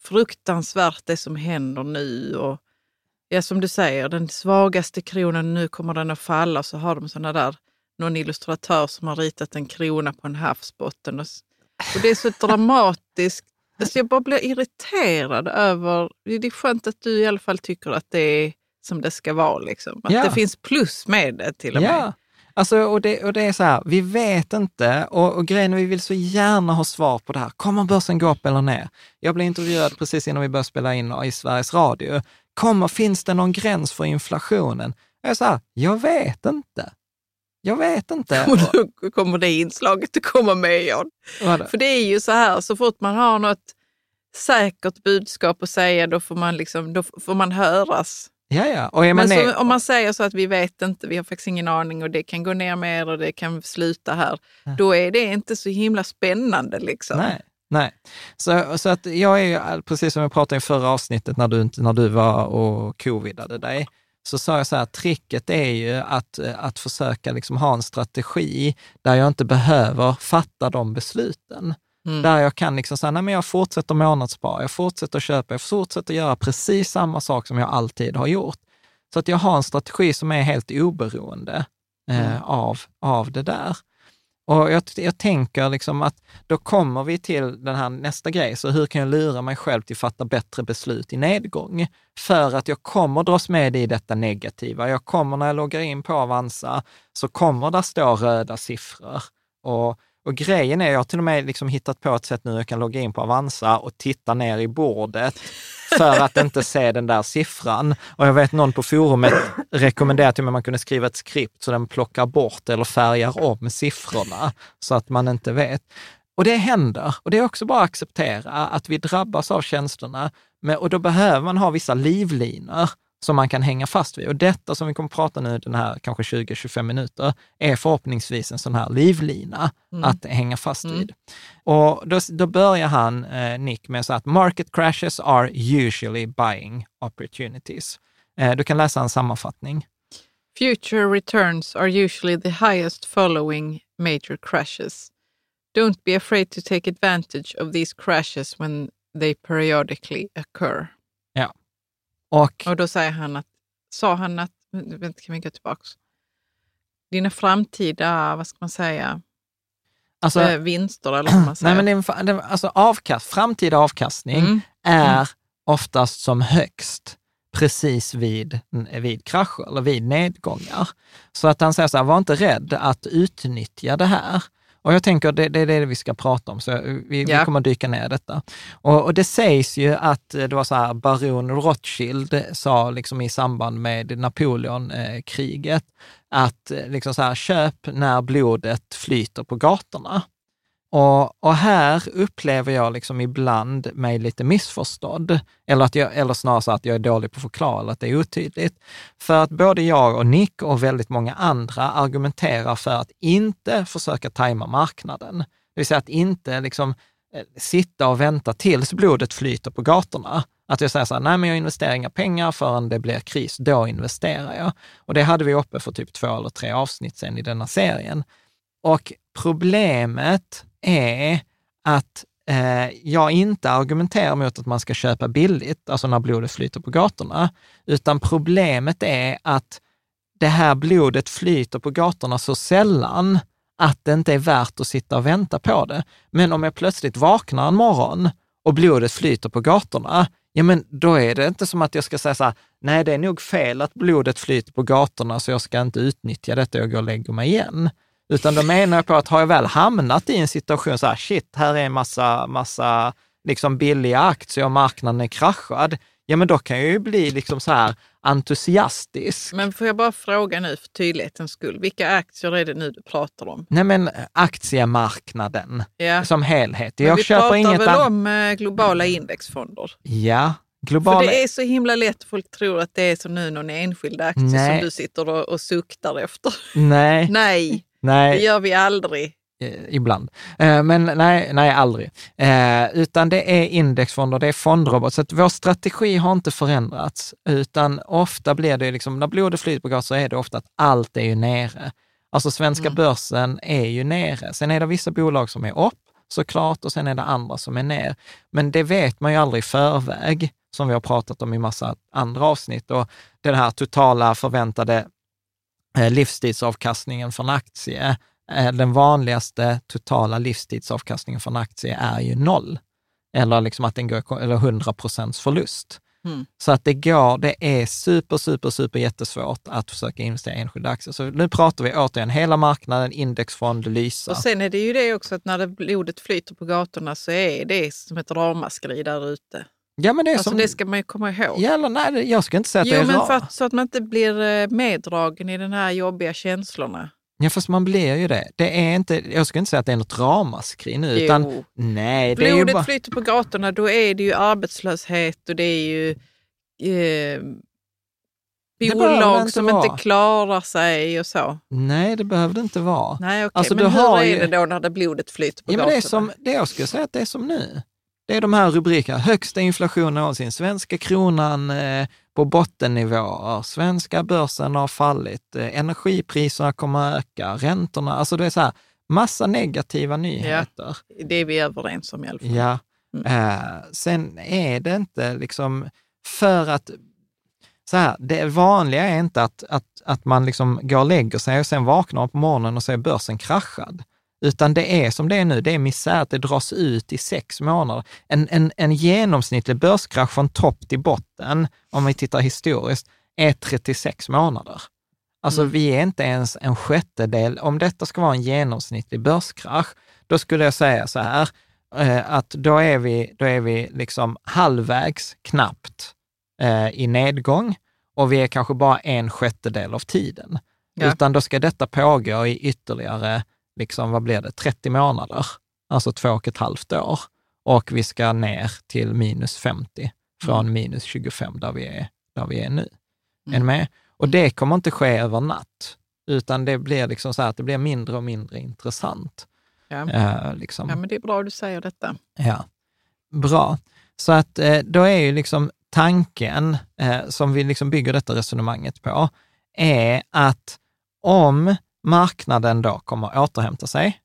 fruktansvärt det som händer nu. Och ja, som du säger, den svagaste kronan, nu kommer den att falla. Så har de såna där, någon illustratör som har ritat en krona på en havsbotten. Och, och det är så dramatiskt. Alltså jag bara blir irriterad över... Det är skönt att du i alla fall tycker att det är som det ska vara. Liksom. Att Ja. det finns plus med det till och med. Ja, alltså, och, det, och det är så här, vi vet inte och, och grejen är vi vill så gärna ha svar på det här. Kommer börsen gå upp eller ner? Jag blev intervjuad precis innan vi började spela in i Sveriges Radio. Kommer, finns det någon gräns för inflationen? Jag är så här, jag vet inte. Jag vet inte. Och då kommer det inslaget att komma med. Vadå? För det är ju så här, så fort man har något säkert budskap att säga, då får man, liksom, då får man höras. Ja, ja. Och man Men så, om man säger så att vi vet inte, vi har faktiskt ingen aning och det kan gå ner mer och det kan sluta här, då är det inte så himla spännande. Liksom. Nej, nej. Så, så att jag är precis som jag pratade i förra avsnittet när du, när du var och covidade dig, så sa jag så här, tricket är ju att, att försöka liksom ha en strategi där jag inte behöver fatta de besluten. Mm. Där jag kan liksom säga, nej men jag fortsätter månadsspara, jag fortsätter köpa, jag fortsätter göra precis samma sak som jag alltid har gjort. Så att jag har en strategi som är helt oberoende eh, av, av det där. Och jag, jag tänker liksom att då kommer vi till den här nästa grej, så hur kan jag lura mig själv till att fatta bättre beslut i nedgång? För att jag kommer dras med i detta negativa. Jag kommer när jag loggar in på Avanza, så kommer det stå röda siffror. Och, och grejen är, jag har till och med liksom hittat på ett sätt nu, jag kan logga in på Avanza och titta ner i bordet för att inte se den där siffran. Och jag vet någon på forumet rekommenderade till mig att man kunde skriva ett skript så den plockar bort eller färgar om siffrorna så att man inte vet. Och det händer. Och det är också bara att acceptera att vi drabbas av tjänsterna. Men, och då behöver man ha vissa livlinor som man kan hänga fast vid. Och detta som vi kommer att prata nu, den här kanske 20-25 minuter, är förhoppningsvis en sån här livlina mm. att hänga fast mm. vid. Och då, då börjar han, eh, Nick, med så att market crashes are usually buying opportunities. Eh, du kan läsa en sammanfattning. Future returns are usually the highest following major crashes. Don't be afraid to take advantage of these crashes when they periodically occur. Och, och då säger han att, sa han att, vänta kan vi gå tillbaka? Dina framtida, vad ska man säga, alltså, eh, vinster eller vad man säger. Nej, men det, alltså avkast, framtida avkastning mm. är mm. oftast som högst precis vid, vid krascher eller vid nedgångar. Så att han säger så här, var inte rädd att utnyttja det här. Och jag tänker det, det är det vi ska prata om, så vi, ja. vi kommer dyka ner i detta. Och, och, det sägs ju att det var så här, baron Rothschild sa liksom i samband med Napoleonkriget, att liksom så här, köp när blodet flyter på gatorna. Och, och, här upplever jag liksom ibland mig lite missförstådd, eller, att jag, eller snarare så att jag är dålig på att förklara, eller att det är otydligt. För att både jag och Nick och väldigt många andra argumenterar för att inte försöka tajma marknaden. Det vill säga att inte liksom eh, sitta och vänta tills blodet flyter på gatorna. Att jag säger så här, nej men jag investerar inga pengar förrän det blir kris, då investerar jag. Och det hade vi uppe för typ två eller tre avsnitt sen i denna serien. Och problemet är att eh, jag inte argumenterar mot att man ska köpa billigt, alltså när blodet flyter på gatorna, utan problemet är att det här blodet flyter på gatorna så sällan att det inte är värt att sitta och vänta på det. Men om jag plötsligt vaknar en morgon och blodet flyter på gatorna, ja men då är det inte som att jag ska säga så här, nej det är nog fel att blodet flyter på gatorna så jag ska inte utnyttja detta och gå och lägga mig igen. Utan då menar jag på att har jag väl hamnat i en situation så här, shit, här är en massa, massa liksom billiga aktier och marknaden är kraschad, ja men då kan jag ju bli liksom så här entusiastisk. Men får jag bara fråga nu för tydlighetens skull, vilka aktier är det nu du pratar om? Nej men aktiemarknaden ja. som helhet. Men jag vi köper pratar väl om eh, globala indexfonder? Ja, Globala... För det är så himla lätt, folk tror att det är som nu någon enskild aktie Nej. som du sitter och, och suktar efter. Nej. Nej. Nej. Det gör vi aldrig. Eh, ibland. Eh, men nej, nej aldrig. Eh, utan det är indexfonder, det är fondrobot. Så att vår strategi har inte förändrats, utan ofta blir det liksom, när blodet flyter på gas så är det ofta att allt är ju nere. Alltså svenska mm. börsen är ju nere. Sen är det vissa bolag som är upp såklart och sen är det andra som är ner. Men det vet man ju aldrig i förväg, som vi har pratat om i massa andra avsnitt. Och den här totala förväntade livstidsavkastningen från aktie, eh, den vanligaste totala livstidsavkastningen från aktie är ju noll. Eller liksom att den går, eller 100 procents förlust. Mm. Så att det går, det är super, super, super jättesvårt att försöka investera i enskilda aktier. Så nu pratar vi återigen hela marknaden, indexfond, Lysa. Och sen är det ju det också att när det blodet flyter på gatorna så är det som ett ramaskri där ute. Ja, men det, är alltså, som, det ska man ju komma ihåg. Ja, eller, nej, jag ska inte säga att jo, det är men för att, så att man inte blir eh, meddragen i de här jobbiga känslorna. Ja, fast man blir ju det. det är inte, jag ska inte säga att det är något ramaskri nu. Jo. Utan, nej, det Blodet är bara... flyter på gatorna, då är det ju arbetslöshet och det är ju eh, bolag som vara. inte klarar sig och så. Nej, det behöver det inte vara. Nej, okay. alltså, men hur är ju... det då när blodet flyter på ja, gatorna? Men det, är som, det jag skulle säga att det är som nu. Det är de här rubrikerna. Högsta inflation någonsin. Svenska kronan eh, på bottennivåer. Svenska börsen har fallit. Eh, energipriserna kommer att öka. Räntorna. Alltså det är så här, massa negativa nyheter. Ja, det är vi överens om i alla fall. Ja. Mm. Eh, sen är det inte liksom för att så här, det vanliga är inte att, att, att man liksom går och lägger sig och sen vaknar på morgonen och ser börsen kraschad. Utan det är som det är nu, det är misär att det dras ut i sex månader. En, en, en genomsnittlig börskrasch från topp till botten, om vi tittar historiskt, är 36 månader. Alltså Mm. vi är inte ens en sjättedel, om detta ska vara en genomsnittlig börskrasch, då skulle jag säga så här, eh, att då är vi, då är vi liksom halvvägs knappt eh, i nedgång och vi är kanske bara en sjättedel av tiden. Ja. Utan då ska detta pågå i ytterligare, liksom, vad blir det, 30 månader, alltså två och ett halvt år. Och vi ska ner till minus 50 från minus 25 där vi är, där vi är nu. Är ni med? Och det kommer inte ske över natt, utan det blir liksom så att det blir mindre och mindre intressant. Ja. Eh, liksom. ja, men det är bra att du säger detta. Ja, bra. Så att eh, då är ju liksom tanken eh, som vi liksom bygger detta resonemanget på, är att om marknaden då kommer återhämta sig,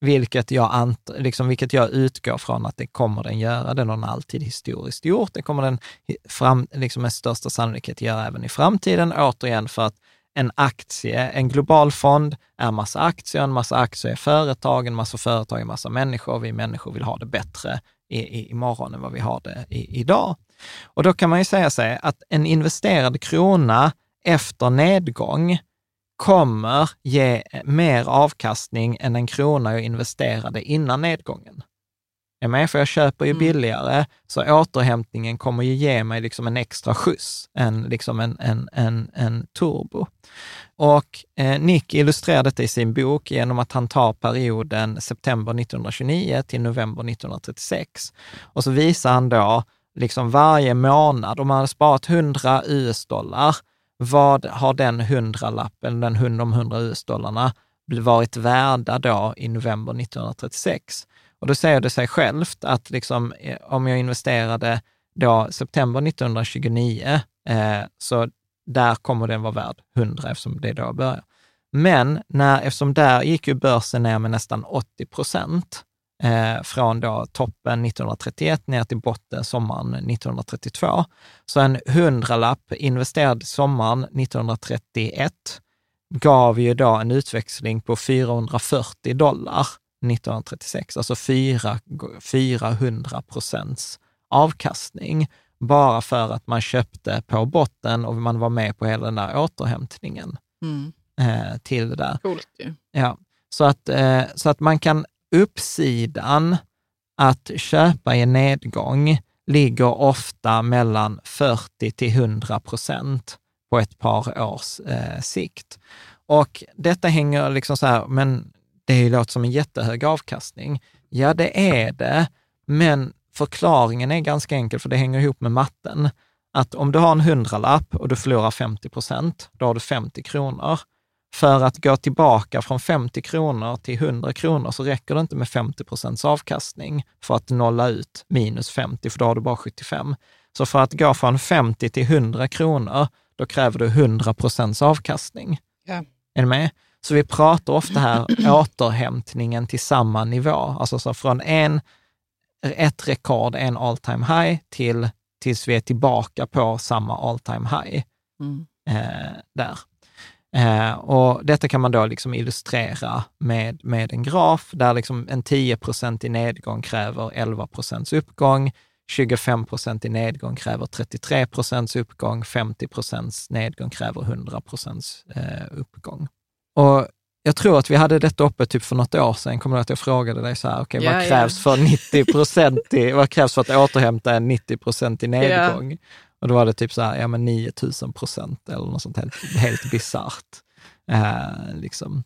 vilket jag, ant, liksom, vilket jag utgår från att det kommer den göra, den har den alltid historiskt gjort, det kommer den fram, liksom med största sannolikhet göra även i framtiden, återigen för att en aktie, en global fond är massa aktier, en massa aktier är företag, en massa företag är massa människor, vi människor vill ha det bättre i, i, imorgon än vad vi har det i, idag. Och då kan man ju säga sig att en investerad krona efter nedgång kommer ge mer avkastning än en krona jag investerade innan nedgången. Är med? För jag köper ju Mm. billigare, så återhämtningen kommer ju ge mig liksom en extra skjuts, en, liksom en, en, en, en turbo. Och eh, Nick illustrerar detta i sin bok genom att han tar perioden september 1929 till november 1936. Och så visar han då liksom varje månad, om man hade sparat 100 US-dollar, vad har den hundralappen, den hund- de 100 US-dollarna, varit värda då i november 1936? Och då säger det sig självt att liksom, eh, om jag investerade då september 1929, eh, så där kommer den vara värd 100 eftersom det är då jag börjar. Men när, eftersom där gick ju börsen ner med nästan 80 procent, eh, från då toppen 1931 ner till botten sommaren 1932. Så en hundralapp investerad sommaren 1931 gav ju då en utväxling på 440 dollar 1936, alltså 4, 400 procents avkastning, bara för att man köpte på botten och man var med på hela den där återhämtningen Mm. eh, till det där. Coolt ju. Ja, så att, eh, så att man kan, uppsidan att köpa i nedgång ligger ofta mellan 40 till 100 procent på ett par års eh, sikt. Och detta hänger liksom så här, men det låter som en jättehög avkastning. Ja, det är det, men förklaringen är ganska enkel, för det hänger ihop med matten. Att om du har en hundralapp och du förlorar 50 procent, då har du 50 kronor. För att gå tillbaka från 50 kronor till 100 kronor så räcker det inte med 50 procents avkastning för att nolla ut minus 50, för då har du bara 75. Så för att gå från 50 till 100 kronor, då kräver du 100 procents avkastning. Ja. Är du med? Så vi pratar ofta här återhämtningen till samma nivå, alltså så från en, ett rekord, en all time high, till tills vi är tillbaka på samma all time high Mm. eh, där. Eh, och detta kan man då liksom illustrera med, med en graf där liksom en 10% i nedgång kräver 11% uppgång, 25% i nedgång kräver 33% uppgång, 50% nedgång kräver 100 eh, uppgång. Och jag tror att vi hade detta uppe typ för något år sedan. Kommer du att jag frågade dig så här, okej, Ja, vad krävs för 90 procent i, vad krävs för att återhämta en 90 procent i nedgång? Och då var det typ så här, ja men 9000 procent eller något sånt helt, helt bisarrt. Eh, liksom.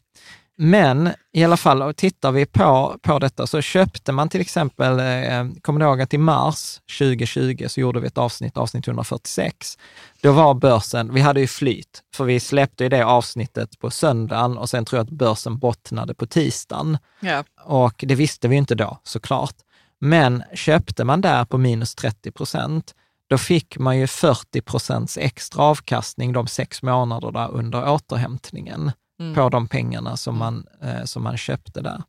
Men i alla fall, och tittar vi på, på detta så köpte man till exempel, eh, kommer du ihåg att i mars 2020 så gjorde vi ett avsnitt, avsnitt 146. Då var börsen, vi hade ju flyt, för vi släppte ju det avsnittet på söndagen och sen tror jag att börsen bottnade på tisdagen. Ja. Och det visste vi inte då såklart. Men köpte man där på minus 30 procent, då fick man ju 40 procents extra avkastning de sex månaderna under återhämtningen på de pengarna som man, eh, som man köpte där.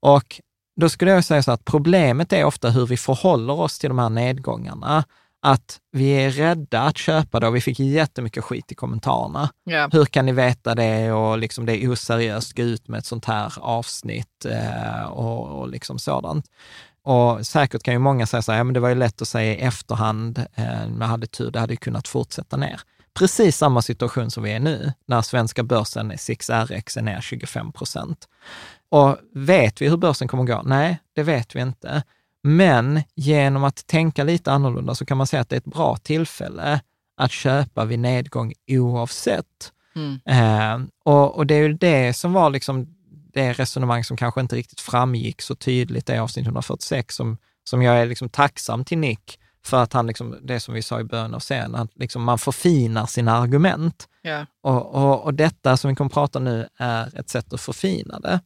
Och då skulle jag säga så att problemet är ofta hur vi förhåller oss till de här nedgångarna. Att vi är rädda att köpa då. Vi fick jättemycket skit i kommentarerna. Ja. Hur kan ni veta det och liksom det är oseriöst, gå ut med ett sånt här avsnitt eh, och, och liksom sådant. Och säkert kan ju många säga så här, ja men det var ju lätt att säga i efterhand, eh, jag hade tur, det hade ju kunnat fortsätta ner. precis samma situation som vi är nu, när svenska börsen 6RX är ner 25 procent. Och vet vi hur börsen kommer gå? Nej, det vet vi inte. Men genom att tänka lite annorlunda så kan man säga att det är ett bra tillfälle att köpa vid nedgång oavsett. Mm. Eh, och, och det är ju det som var liksom det resonemang som kanske inte riktigt framgick så tydligt i avsnitt 146, som, som jag är liksom tacksam till Nick för att han, liksom, det som vi sa i början av scenen, att liksom man förfinar sina argument. Ja. Och, och, och detta som vi kommer att prata nu är ett sätt att förfina det.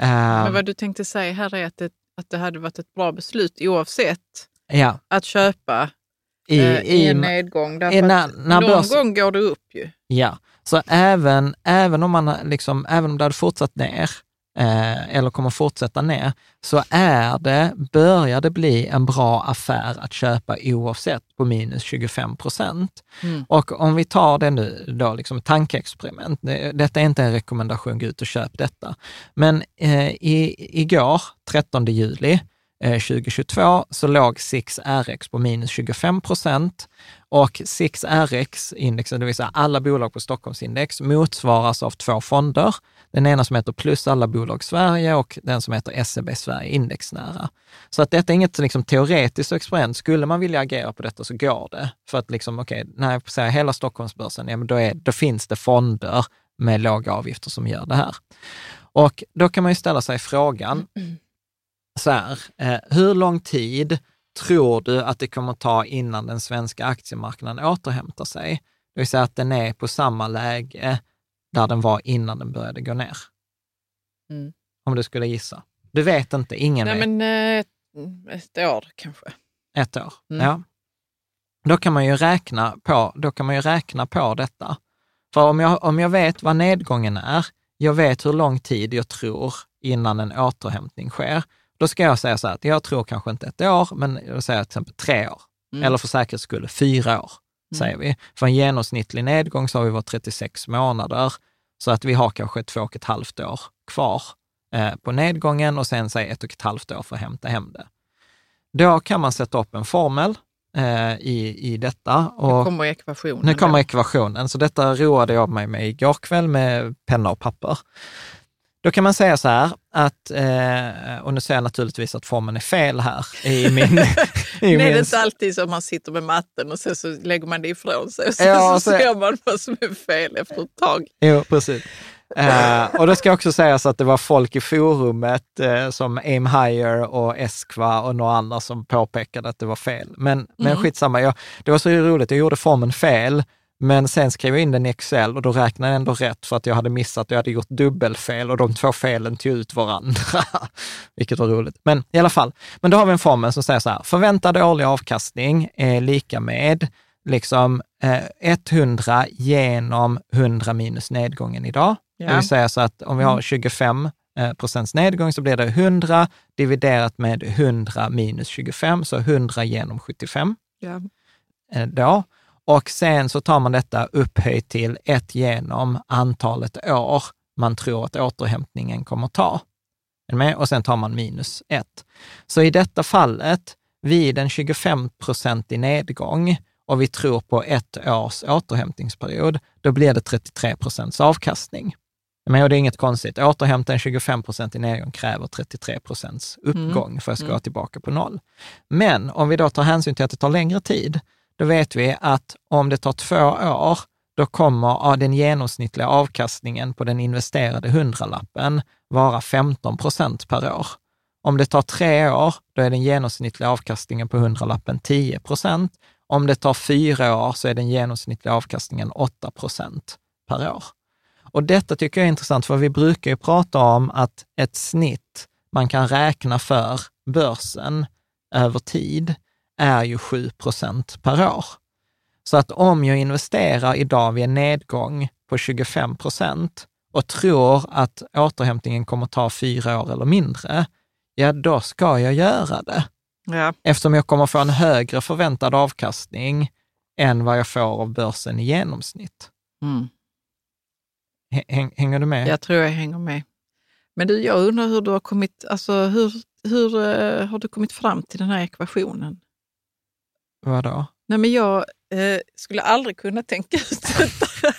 Eh, Men vad du tänkte säga här är att det, att det hade varit ett bra beslut oavsett ja, att köpa i, eh, i en i, nedgång. Därför i när- när någon börsen- gång går det upp ju. Ja, så även, även, om man liksom, även om det hade fortsatt ner, eh, eller kommer fortsätta ner, så är det, börjar det bli en bra affär att köpa oavsett på minus 25 procent. Mm. Och om vi tar det nu då, liksom tankeexperiment. Det, detta är inte en rekommendation, gå ut och köp detta. Men eh, i, igår, 13 juli, eh, 2022 så låg 6RX på minus 25 procent och 6RX, indexet, det vill säga alla bolag på Stockholmsindex, motsvaras av två fonder. Den ena som heter Plus alla bolag Sverige och den som heter SEB Sverige indexnära. Så att detta är inget liksom, teoretiskt experiment. Skulle man vilja agera på detta så går det. För att liksom, okej, när jag säger hela Stockholmsbörsen, ja, men då, är, då finns det fonder med låga avgifter som gör det här. Och då kan man ju ställa sig frågan, så här, eh, hur lång tid tror du att det kommer ta innan den svenska aktiemarknaden återhämtar sig? Det vill säga att den är på samma läge där den var innan den började gå ner. Mm. Om du skulle gissa. Du vet inte, ingen Nej, vet. men eh, ett år kanske. Ett år. Mm. Ja. Då kan man ju räkna på, då kan man ju räkna på detta. För om jag, om jag vet vad nedgången är, jag vet hur lång tid jag tror innan en återhämtning sker, då ska jag säga så här att jag tror kanske inte ett år, men jag säger till exempel tre år. Mm. Eller för säkerhets skull fyra år, säger vi. För en genomsnittlig nedgång så har vi varit 36 månader, så att vi har kanske två och ett halvt år kvar eh, på nedgången och sen säg ett och ett halvt år för att hämta hem det. Då kan man sätta upp en formel eh, i, i detta. Nu Och kommer ekvationen. nu kommer då. ekvationen. Så detta roade jag mig med igår kväll med penna och papper. Då kan man säga så här att, eh, och nu säger jag naturligtvis att formeln är fel här i min... i är min det inte alltid att man sitter med matten och sen så lägger man det ifrån sig och sen Ja, så så- ser man vad som är fel efter ett tag? Jo, precis. Eh, och då ska jag också säga så att det var folk i forumet eh, som Aim Higher och Eskva och några andra som påpekade att det var fel. Men, men skitsamma, jag, det var så roligt, jag gjorde formen fel, men sen skrev jag in den i Excel och då räknade jag ändå rätt för att jag hade missat, jag hade gjort dubbelfel och de två felen tog ut varandra, vilket var roligt. Men i alla fall, men då har vi en formel som säger så här, förväntad årlig avkastning är lika med liksom eh, 100 genom 100 minus nedgången idag. Det Ja. vill säga så att om vi har 25 eh, procents nedgång så blir det 100 dividerat med 100 minus 25, så 100 genom 75 Ja. eh, då. Och sen så tar man detta upphöjt till 1 genom antalet år man tror att återhämtningen kommer ta. Och sen tar man minus 1. Så i detta fallet, vid en 25-procentig nedgång och vi tror på ett års återhämtningsperiod, då blir det 33 procents avkastning. Men det är inget konstigt. Återhämta en 25 procent i nedgång kräver 33 procents uppgång för att ska tillbaka på noll. Men om vi då tar hänsyn till att det tar längre tid, då vet vi att om det tar två år, då kommer ja, den genomsnittliga avkastningen på den investerade hundralappen vara 15 procent per år. Om det tar tre år, då är den genomsnittliga avkastningen på hundralappen 10 procent. Om det tar fyra år så är den genomsnittliga avkastningen 8 procent per år. Och detta tycker jag är intressant, för vi brukar ju prata om att ett snitt man kan räkna för börsen över tid är ju 7 procent per år. Så att om jag investerar idag vid en nedgång på 25 procent och tror att återhämtningen kommer ta fyra år eller mindre, ja då ska jag göra det. Ja. Eftersom jag kommer få en högre förväntad avkastning än vad jag får av börsen i genomsnitt. Mm. Häng, hänger du med? Jag tror jag hänger med. Men du, jag undrar hur du har kommit, alltså hur, hur eh, har du kommit fram till den här ekvationen? Vadå? Nej, men jag eh, skulle aldrig kunna tänka ut detta.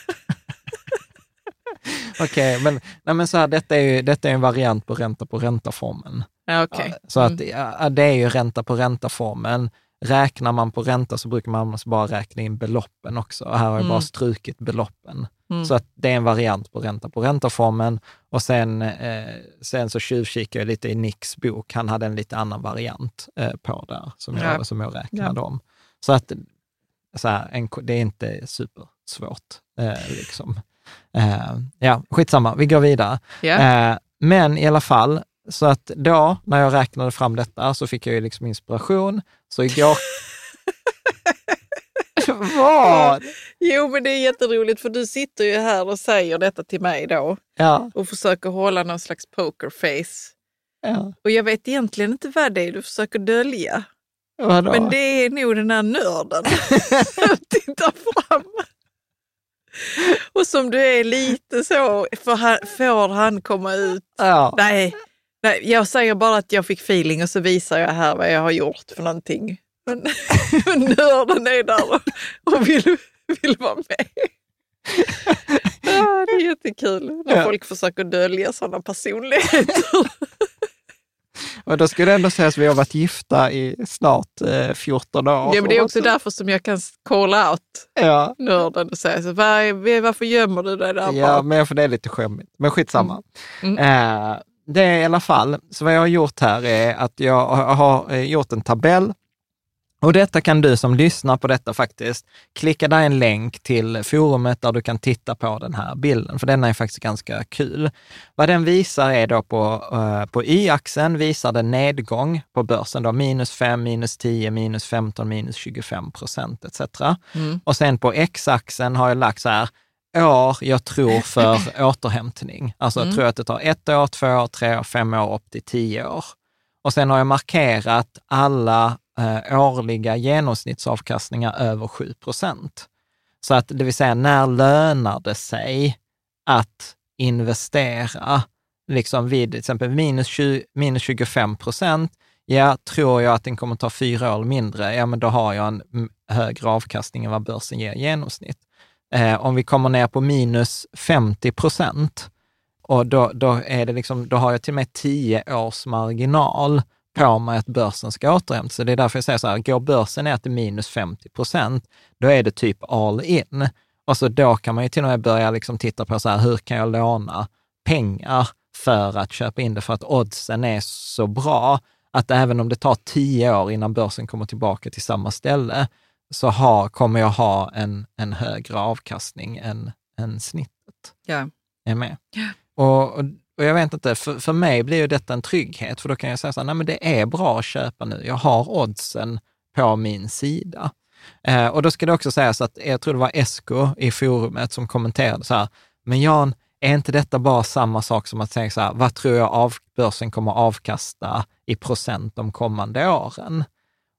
Okej, men, nej, men så här, detta är ju detta är en variant på ränta på ränta-formeln. Ja. Ja, Så att ja, det är ju ränta på ränta-formeln. Räknar man på ränta så brukar man annars bara räkna in beloppen också. Och här har jag bara strukit beloppen. Mm. Så att det är en variant på ränta på ränta-formeln. Och sen, eh, sen så tjuvkikar jag lite i Nicks bok. Han hade en lite annan variant eh, på där som jag, Ja. som jag räknade om. Så att så här, en, det är inte supersvårt. Eh, liksom. eh, ja, skitsamma, vi går vidare. Ja. Eh, men i alla fall, så att då när jag räknade fram detta så fick jag ju liksom inspiration. Så igår... Vad? Jo, men det är jätteroligt för du sitter ju här och säger detta till mig då Ja, och försöker hålla någon slags pokerface. ja. Och jag vet egentligen inte vad det är du försöker dölja. Vadå? Men det är nog den här nörden. Titta fram. Och som du är lite så, för han, får han komma ut? Ja. Nej, nej, jag säger bara att jag fick feeling och så visar jag här vad jag har gjort för någonting. Men nörden är där och, och vill, vill vara med. Ja, det är jättekul när Ja. folk försöker dölja sådana personligheter. Och då skulle det ändå sägas att vi har varit gifta i snart eh, 14 år. Ja, men det är också därför som jag kan call out Ja, nörden och säga så, var, varför gömmer du dig där ja bak? men för det är lite skämmigt. Men skitsamma. Mm. Eh, det är i alla fall, så vad jag har gjort här är att jag har- har eh, gjort en tabell och detta kan du som lyssnar på detta faktiskt klicka där en länk till forumet där du kan titta på den här bilden, för den är faktiskt ganska kul. Vad den visar är då på, eh, på y-axeln visar den nedgång på börsen, då minus 5, minus 10, minus 15, minus 25 procent etc. Och sen på x-axeln har jag lagt så här, år jag tror för återhämtning. Alltså jag tror att det tar ett år, två år, tre år, fem år, upp till tio år. Och sen har jag markerat alla eh, årliga genomsnittsavkastningar över 7 procent. Så att det vill säga, när lönar det sig att investera? Liksom vid till exempel minus, 20, minus 25 procent, ja, tror jag att den kommer ta fyra år eller mindre, ja men då har jag en högre avkastning än vad börsen ger i genomsnitt. Eh, om vi kommer ner på minus 50 procent, och då, då, är det liksom, då har jag till och med 10 års marginal på mig att börsen ska återhämta sig. Det är därför jag säger så här, går börsen ner till minus 50 procent, då är det typ all in. Och så då kan man ju till och med börja liksom titta på så här, hur kan jag låna pengar för att köpa in det? För att oddsen är så bra att även om det tar 10 år innan börsen kommer tillbaka till samma ställe, så har, kommer jag ha en, en högre avkastning än, än snittet. Ja. Är med? Och, och, och jag vet inte, för, för mig blir ju detta en trygghet, för då kan jag säga så här, nej men det är bra att köpa nu. Jag har oddsen på min sida. Eh, och då ska det också sägas att, jag tror det var Esko i forumet som kommenterade så här, men Jan, är inte detta bara samma sak som att säga så här, vad tror jag av, börsen kommer avkasta i procent de kommande åren?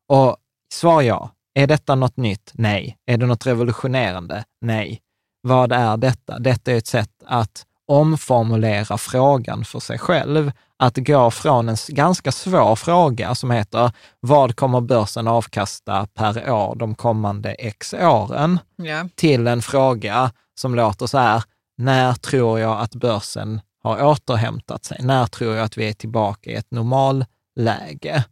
Och svar ja. Är detta något nytt? Nej. Är det något revolutionerande? Nej. Vad är detta? Detta är ett sätt att omformulera frågan för sig själv. Att gå från en ganska svår fråga som heter, vad kommer börsen avkasta per år de kommande x åren? Ja. till en fråga som låter så här, när tror jag att börsen har återhämtat sig? När tror jag att vi är tillbaka i ett normalläge?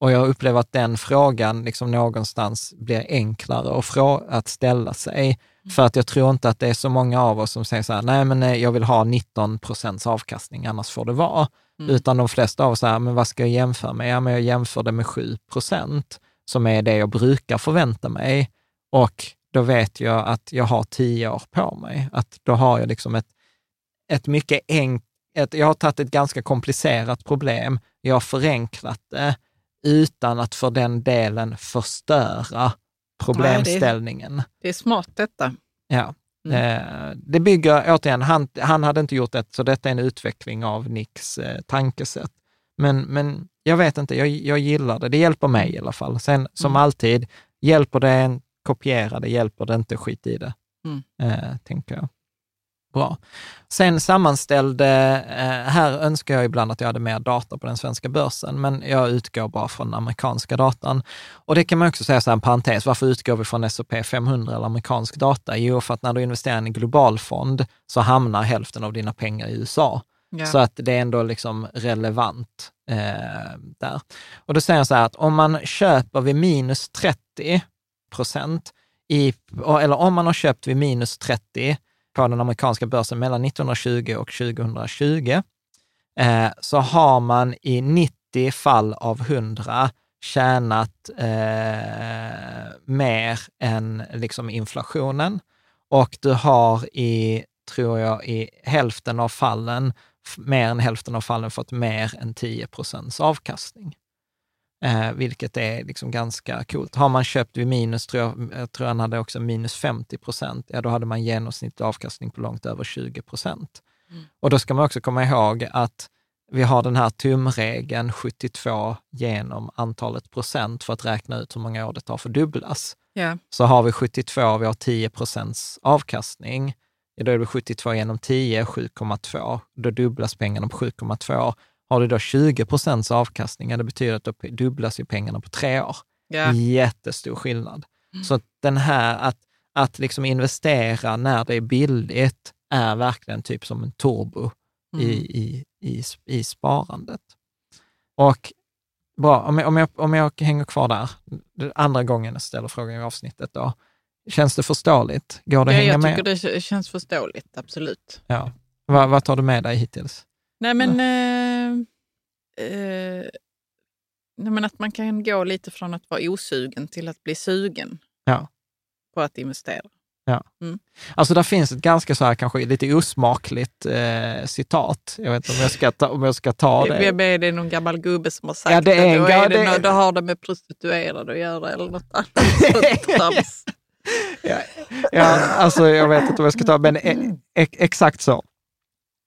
Och jag upplever att den frågan liksom någonstans blir enklare att ställa sig. För att jag tror inte att det är så många av oss som säger så här, nej men nej, jag vill ha 19 procents avkastning, annars får det vara. Utan de flesta av oss säger, men vad ska jag jämföra med? Ja, men jag jämför det med 7 procent, som är det jag brukar förvänta mig. Och då vet jag att jag har 10 år på mig. Att då har jag liksom ett, ett mycket enkelt, jag har tagit ett ganska komplicerat problem, jag har förenklat det utan att för den delen förstöra problemställningen. Det är smart detta. Ja. Eh, det bygger, återigen, han, han hade inte gjort det, så detta är en utveckling av Nicks eh, tankesätt. Men, men jag vet inte, jag, jag gillar det. Det hjälper mig i alla fall. Sen som alltid, hjälper det en, kopiera det, hjälper det inte, skit i det, Mm. eh, tänker jag. Bra. Sen sammanställde, eh, här önskar jag ibland att jag hade mer data på den svenska börsen, men jag utgår bara från den amerikanska datan. Och det kan man också säga så här en parentes, varför utgår vi från S&P 500 eller amerikansk data? Jo, för att när du investerar i en global fond så hamnar hälften av dina pengar i USA. Ja. Så att det är ändå liksom relevant eh, där. Och då säger jag så här att om man köper vid minus 30 procent, i, eller om man har köpt vid minus 30 på den amerikanska börsen mellan 1920 och 2020, eh, så har man i 90 fall av 100 tjänat eh, mer än liksom inflationen. Och du har i, tror jag, i hälften av fallen, mer än hälften av fallen fått mer än 10 procents avkastning. Eh, vilket är liksom ganska coolt. Har man köpt vid minus, tror jag, jag tror han hade också minus 50 procent, ja då hade man genomsnittlig avkastning på långt över 20 procent. Och då ska man också komma ihåg att vi har den här tumregeln 72 genom antalet procent för att räkna ut hur många år det tar för dubblas. Ja. Så har vi 72 och vi har 10 procents avkastning, ja, då är det 72 genom 10, 7,2. Då dubblas pengarna på 7,2. Har du då 20 procents avkastning, ja, det betyder att då dubblas ju pengarna på tre år. Ja. Jättestor skillnad. Så att den här, att, att liksom investera när det är billigt är verkligen typ som en turbo i, i, i, i sparandet. Och bra, om jag, om, jag, om jag hänger kvar där, det är andra gången jag ställer frågan i avsnittet då. Känns det förståeligt? Går det att Ja, hänga jag med? tycker det k- känns förståeligt, absolut. Ja. Vad, vad tar du med dig hittills? Nej men, eh, nej, men att man kan gå lite från att vara osugen till att bli sugen Ja. på att investera. Alltså där finns ett ganska så här kanske lite osmakligt eh, citat. Jag vet inte om jag ska ta, om jag ska ta det. Det är det någon gammal gubbe som har sagt Ja, det är en Då, är det, det- nå- då har det med prostituerade att göra eller något annat. Ja, ja, alltså jag vet inte vad jag ska ta, men e, e, exakt så.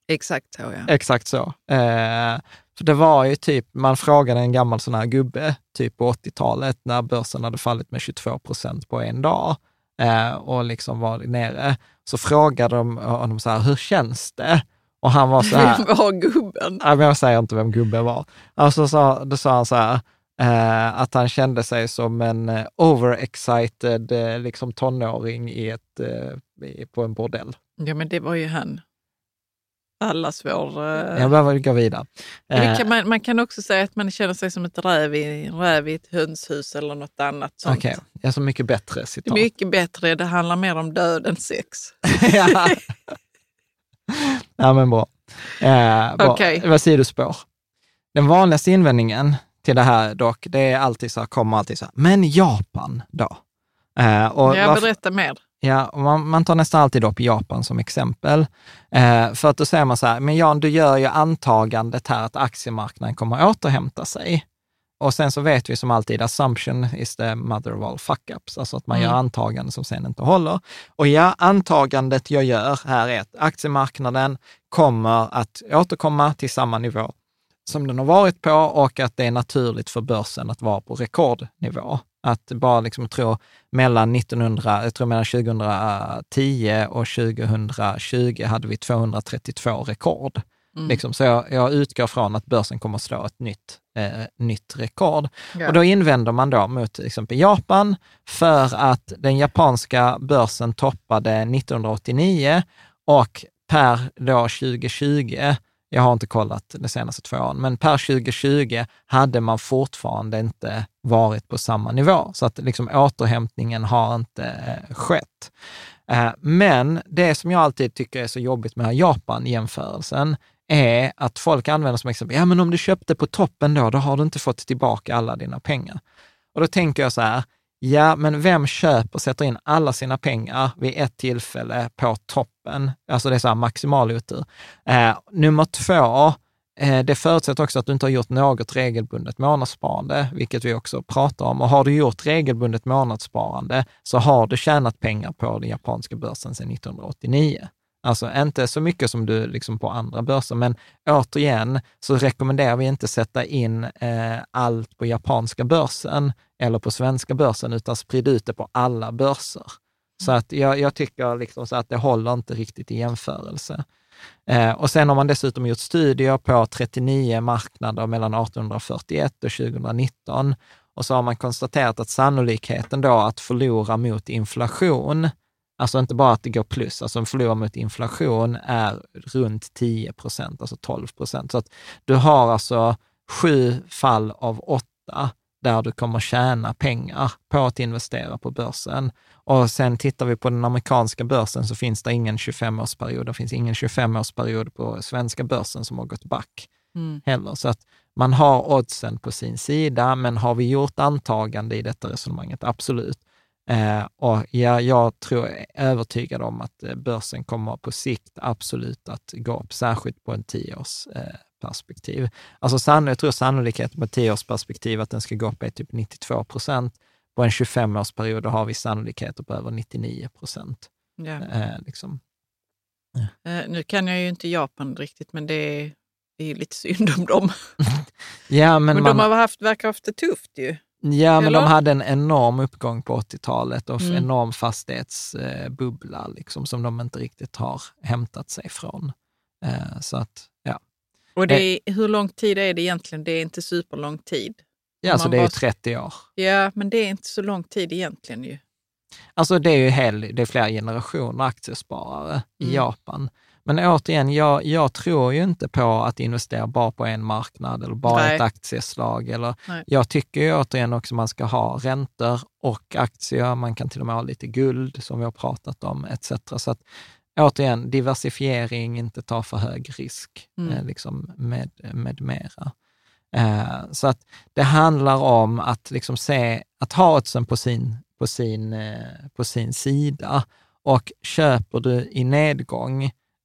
Exakt så ja. Exakt så. Eh, för det var ju typ, man frågade en gammal sån här gubbe, typ på 80-talet, när börsen hade fallit med 22 procent på en dag eh, och liksom var nere, så frågade de honom så här, hur känns det? Och han var så här, Vem var gubben? Ja, men jag säger inte vem gubben var. Alltså, så, då sa han så här, eh, att han kände sig som en eh, overexcited eh, liksom tonåring i ett, eh, på en bordell. Ja men det var ju han. Allas vår... eh, Jag behöver gå vidare. Eh, kan, man, man kan också säga att man känner sig som ett räv i, räv i ett hönshus eller något annat sånt. Okej, jag så mycket bättre citat. mycket bättre, det handlar mer om död än sex. ja. ja, men bra. Eh, bra. Okej. Det var sidospår. Den vanligaste invändningen till det här dock, det är alltid så här, kommer alltid så här, men Japan då? Eh, och Jag varför- berättar mer. Ja, man, man tar nästan alltid upp Japan som exempel. Eh, för att då säger man så här, men Jan, du gör ju antagandet här att aktiemarknaden kommer att återhämta sig. Och sen så vet vi som alltid, assumption is the mother of all fuck-ups, alltså att man Mm. gör antaganden som sen inte håller. Och ja, antagandet jag gör här är att aktiemarknaden kommer att återkomma till samma nivå som den har varit på och att det är naturligt för börsen att vara på rekordnivå. Att bara liksom tro mellan 1900, jag tror mellan 2010 och 2020 hade vi 232 rekord. Mm. Liksom, så jag, jag utgår från att börsen kommer att slå ett nytt, eh, nytt rekord. Ja. Och då invänder man då mot till exempel Japan för att den japanska börsen toppade 1989 och per då 2020, jag har inte kollat de senaste två åren, men per 2020 hade man fortfarande inte varit på samma nivå. Så att liksom återhämtningen har inte eh, skett. Eh, men det som jag alltid tycker är så jobbigt med Japan-jämförelsen är att folk använder som exempel, ja men om du köpte på toppen då, då har du inte fått tillbaka alla dina pengar. Och då tänker jag så här, ja men vem köper och sätter in alla sina pengar vid ett tillfälle på toppen? Alltså det är så här maximal otur. Eh, nummer två, eh, det förutsätter också att du inte har gjort något regelbundet månadssparande, vilket vi också pratar om. Och har du gjort regelbundet månadssparande så har du tjänat pengar på den japanska börsen sedan 1989. Alltså inte så mycket som du liksom på andra börser, men återigen så rekommenderar vi inte sätta in eh, allt på japanska börsen eller på svenska börsen, utan sprid ut det på alla börser. Så att jag, jag tycker liksom så att det håller inte riktigt i jämförelse. Eh, och sen har man dessutom gjort studier på 39 marknader mellan 1841 och 2019. Och så har man konstaterat att sannolikheten då att förlora mot inflation, alltså inte bara att det går plus, alltså förlora mot inflation är runt 10 procent, alltså 12 procent. Så att du har alltså sju fall av åtta där du kommer tjäna pengar på att investera på börsen. Och sen tittar vi på den amerikanska börsen så finns det ingen 25-årsperiod. Det finns ingen 25-årsperiod på svenska börsen som har gått back mm. heller. Så att man har oddsen på sin sida, men har vi gjort antagande i detta resonemanget? Absolut. Eh, och ja, jag tror, är övertygad om att eh, börsen kommer på sikt absolut att gå upp, särskilt på en tioårs eh, perspektiv. Alltså sann, jag tror sannolikheten på ett tioårsperspektiv att den ska gå upp är typ 92 procent. På en 25-årsperiod har vi sannolikheter på över 99 procent. Ja. Eh, liksom. ja. eh, nu kan jag ju inte Japan riktigt, men det är, det är lite synd om dem. ja, men men man, de har haft, verkar ha haft det tufft ju. Ja, men de hade en enorm uppgång på 80-talet och mm. enorm fastighetsbubbla liksom, som de inte riktigt har hämtat sig från. Eh, så att, ja. Och det är, hur lång tid är det egentligen? Det är inte superlång tid. Ja, alltså det är ju 30 år. Ja, men det är inte så lång tid egentligen ju. Alltså det är ju hel, det är flera generationer aktiesparare mm. i Japan. Men återigen, jag, jag tror ju inte på att investera bara på en marknad eller bara Nej. ett aktieslag. Eller, jag tycker ju återigen också man ska ha räntor och aktier. Man kan till och med ha lite guld som vi har pratat om etc. Så att återigen, diversifiering, inte ta för hög risk mm. eh, liksom med, med mera. Eh, så att det handlar om att liksom se, att ha oddsen på sin, på, sin, eh, på sin sida. Och köper du i nedgång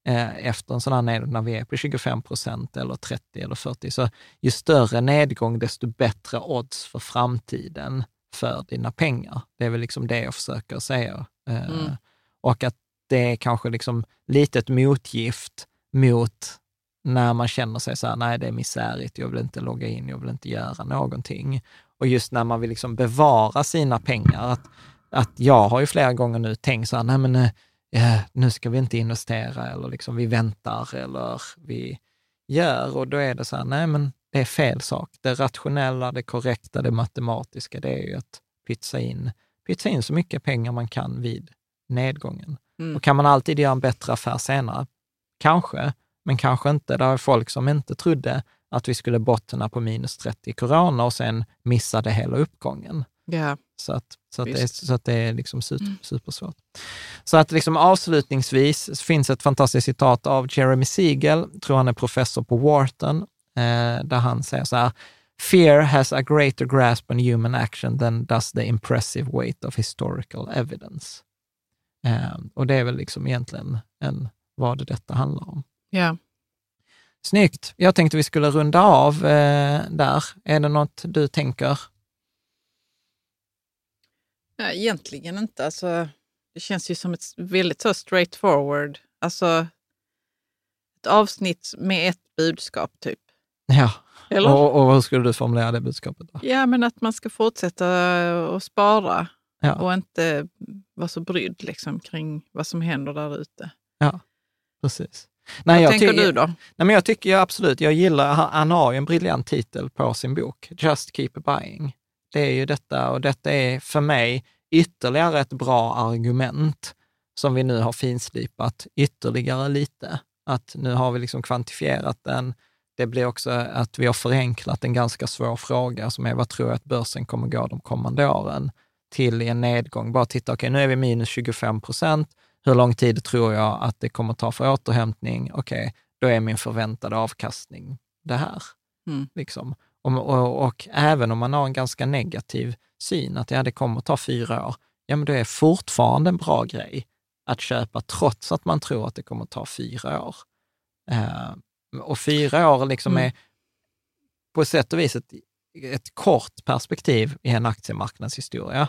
eh, efter en sån här nedgång, när vi är på 25 procent eller 30 eller 40, så ju större nedgång, desto bättre odds för framtiden för dina pengar. Det är väl liksom det jag försöker säga. Eh, mm. Och att det är kanske liksom lite ett motgift mot när man känner sig så här, nej det är misärigt, jag vill inte logga in, jag vill inte göra någonting. Och just när man vill liksom bevara sina pengar, att, att jag har ju flera gånger nu tänkt så här, nej men eh, eh, nu ska vi inte investera eller liksom vi väntar eller vi gör och då är det så här, nej men det är fel sak. Det rationella, det korrekta, det matematiska, det är ju att pytsa in, pytsa in så mycket pengar man kan vid nedgången. Mm. Och kan man alltid göra en bättre affär senare? Kanske, men kanske inte. Det är folk som inte trodde att vi skulle bottna på minus 30 i corona och sen missade hela uppgången. Yeah. Så att, så att, det, är, så att det är liksom super, mm. supersvårt. Så att liksom avslutningsvis finns ett fantastiskt citat av Jeremy Siegel, tror han är professor på Wharton, eh, där han säger så här, Fear has a greater grasp on human action than does the impressive weight of historical evidence. Eh, och det är väl liksom egentligen en, vad detta handlar om. Ja. Snyggt. Jag tänkte vi skulle runda av eh, där. Är det något du tänker? Ja, egentligen inte. Alltså, det känns ju som ett väldigt så straight forward. Alltså ett avsnitt med ett budskap typ. Ja, Eller? Och, och hur skulle du formulera det budskapet? Då? Ja, men att man ska fortsätta att spara ja. och inte vara så brydd liksom, kring vad som händer där ute. Ja, precis. Nej, Vad tänker du då? Nej, men jag tycker jag absolut, jag gillar, han har ju en briljant titel på sin bok, Just Keep Buying. Det är ju detta och detta är för mig ytterligare ett bra argument som vi nu har finslipat ytterligare lite. Att nu har vi liksom kvantifierat den. Det blir också att vi har förenklat en ganska svår fråga som är vad tror jag att börsen kommer gå de kommande åren till i en nedgång. Bara titta, okej, okay, nu är vi minus 25 procent hur lång tid tror jag att det kommer ta för återhämtning? Okej, okay, då är min förväntade avkastning det här. Mm. Liksom. Och, och, och, även om man har en ganska negativ syn, att ja, det kommer ta fyra år, ja, men det är fortfarande en bra grej att köpa trots att man tror att det kommer ta fyra år. Uh, och fyra år liksom mm. är på sätt och vis ett, ett kort perspektiv i en aktiemarknadshistoria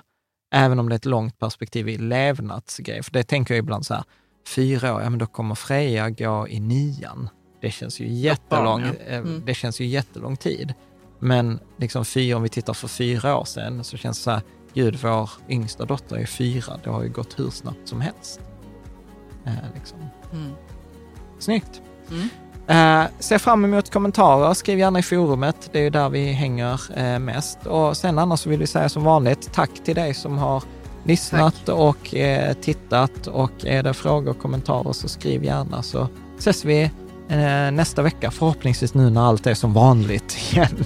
även om det är ett långt perspektiv i levnadsgrej. För det tänker jag ibland så här, fyra år, ja men då kommer Freja gå i nian. Det känns ju jättelång, eh, mm. det känns ju jättelång tid. Men liksom fyra, om vi tittar för fyra år sedan så känns det så här, gud, vår yngsta dotter är fyra, det har ju gått hur snabbt som helst. Eh, liksom. Mm. Snyggt. Mm. Eh, se fram emot kommentarer, skriv gärna i forumet, det är ju där vi hänger eh, mest. Och sen annars så vill vi säga som vanligt, tack till dig som har lyssnat och eh, tittat. Och är det frågor och kommentarer så skriv gärna så ses vi eh, nästa vecka, förhoppningsvis nu när allt är som vanligt igen.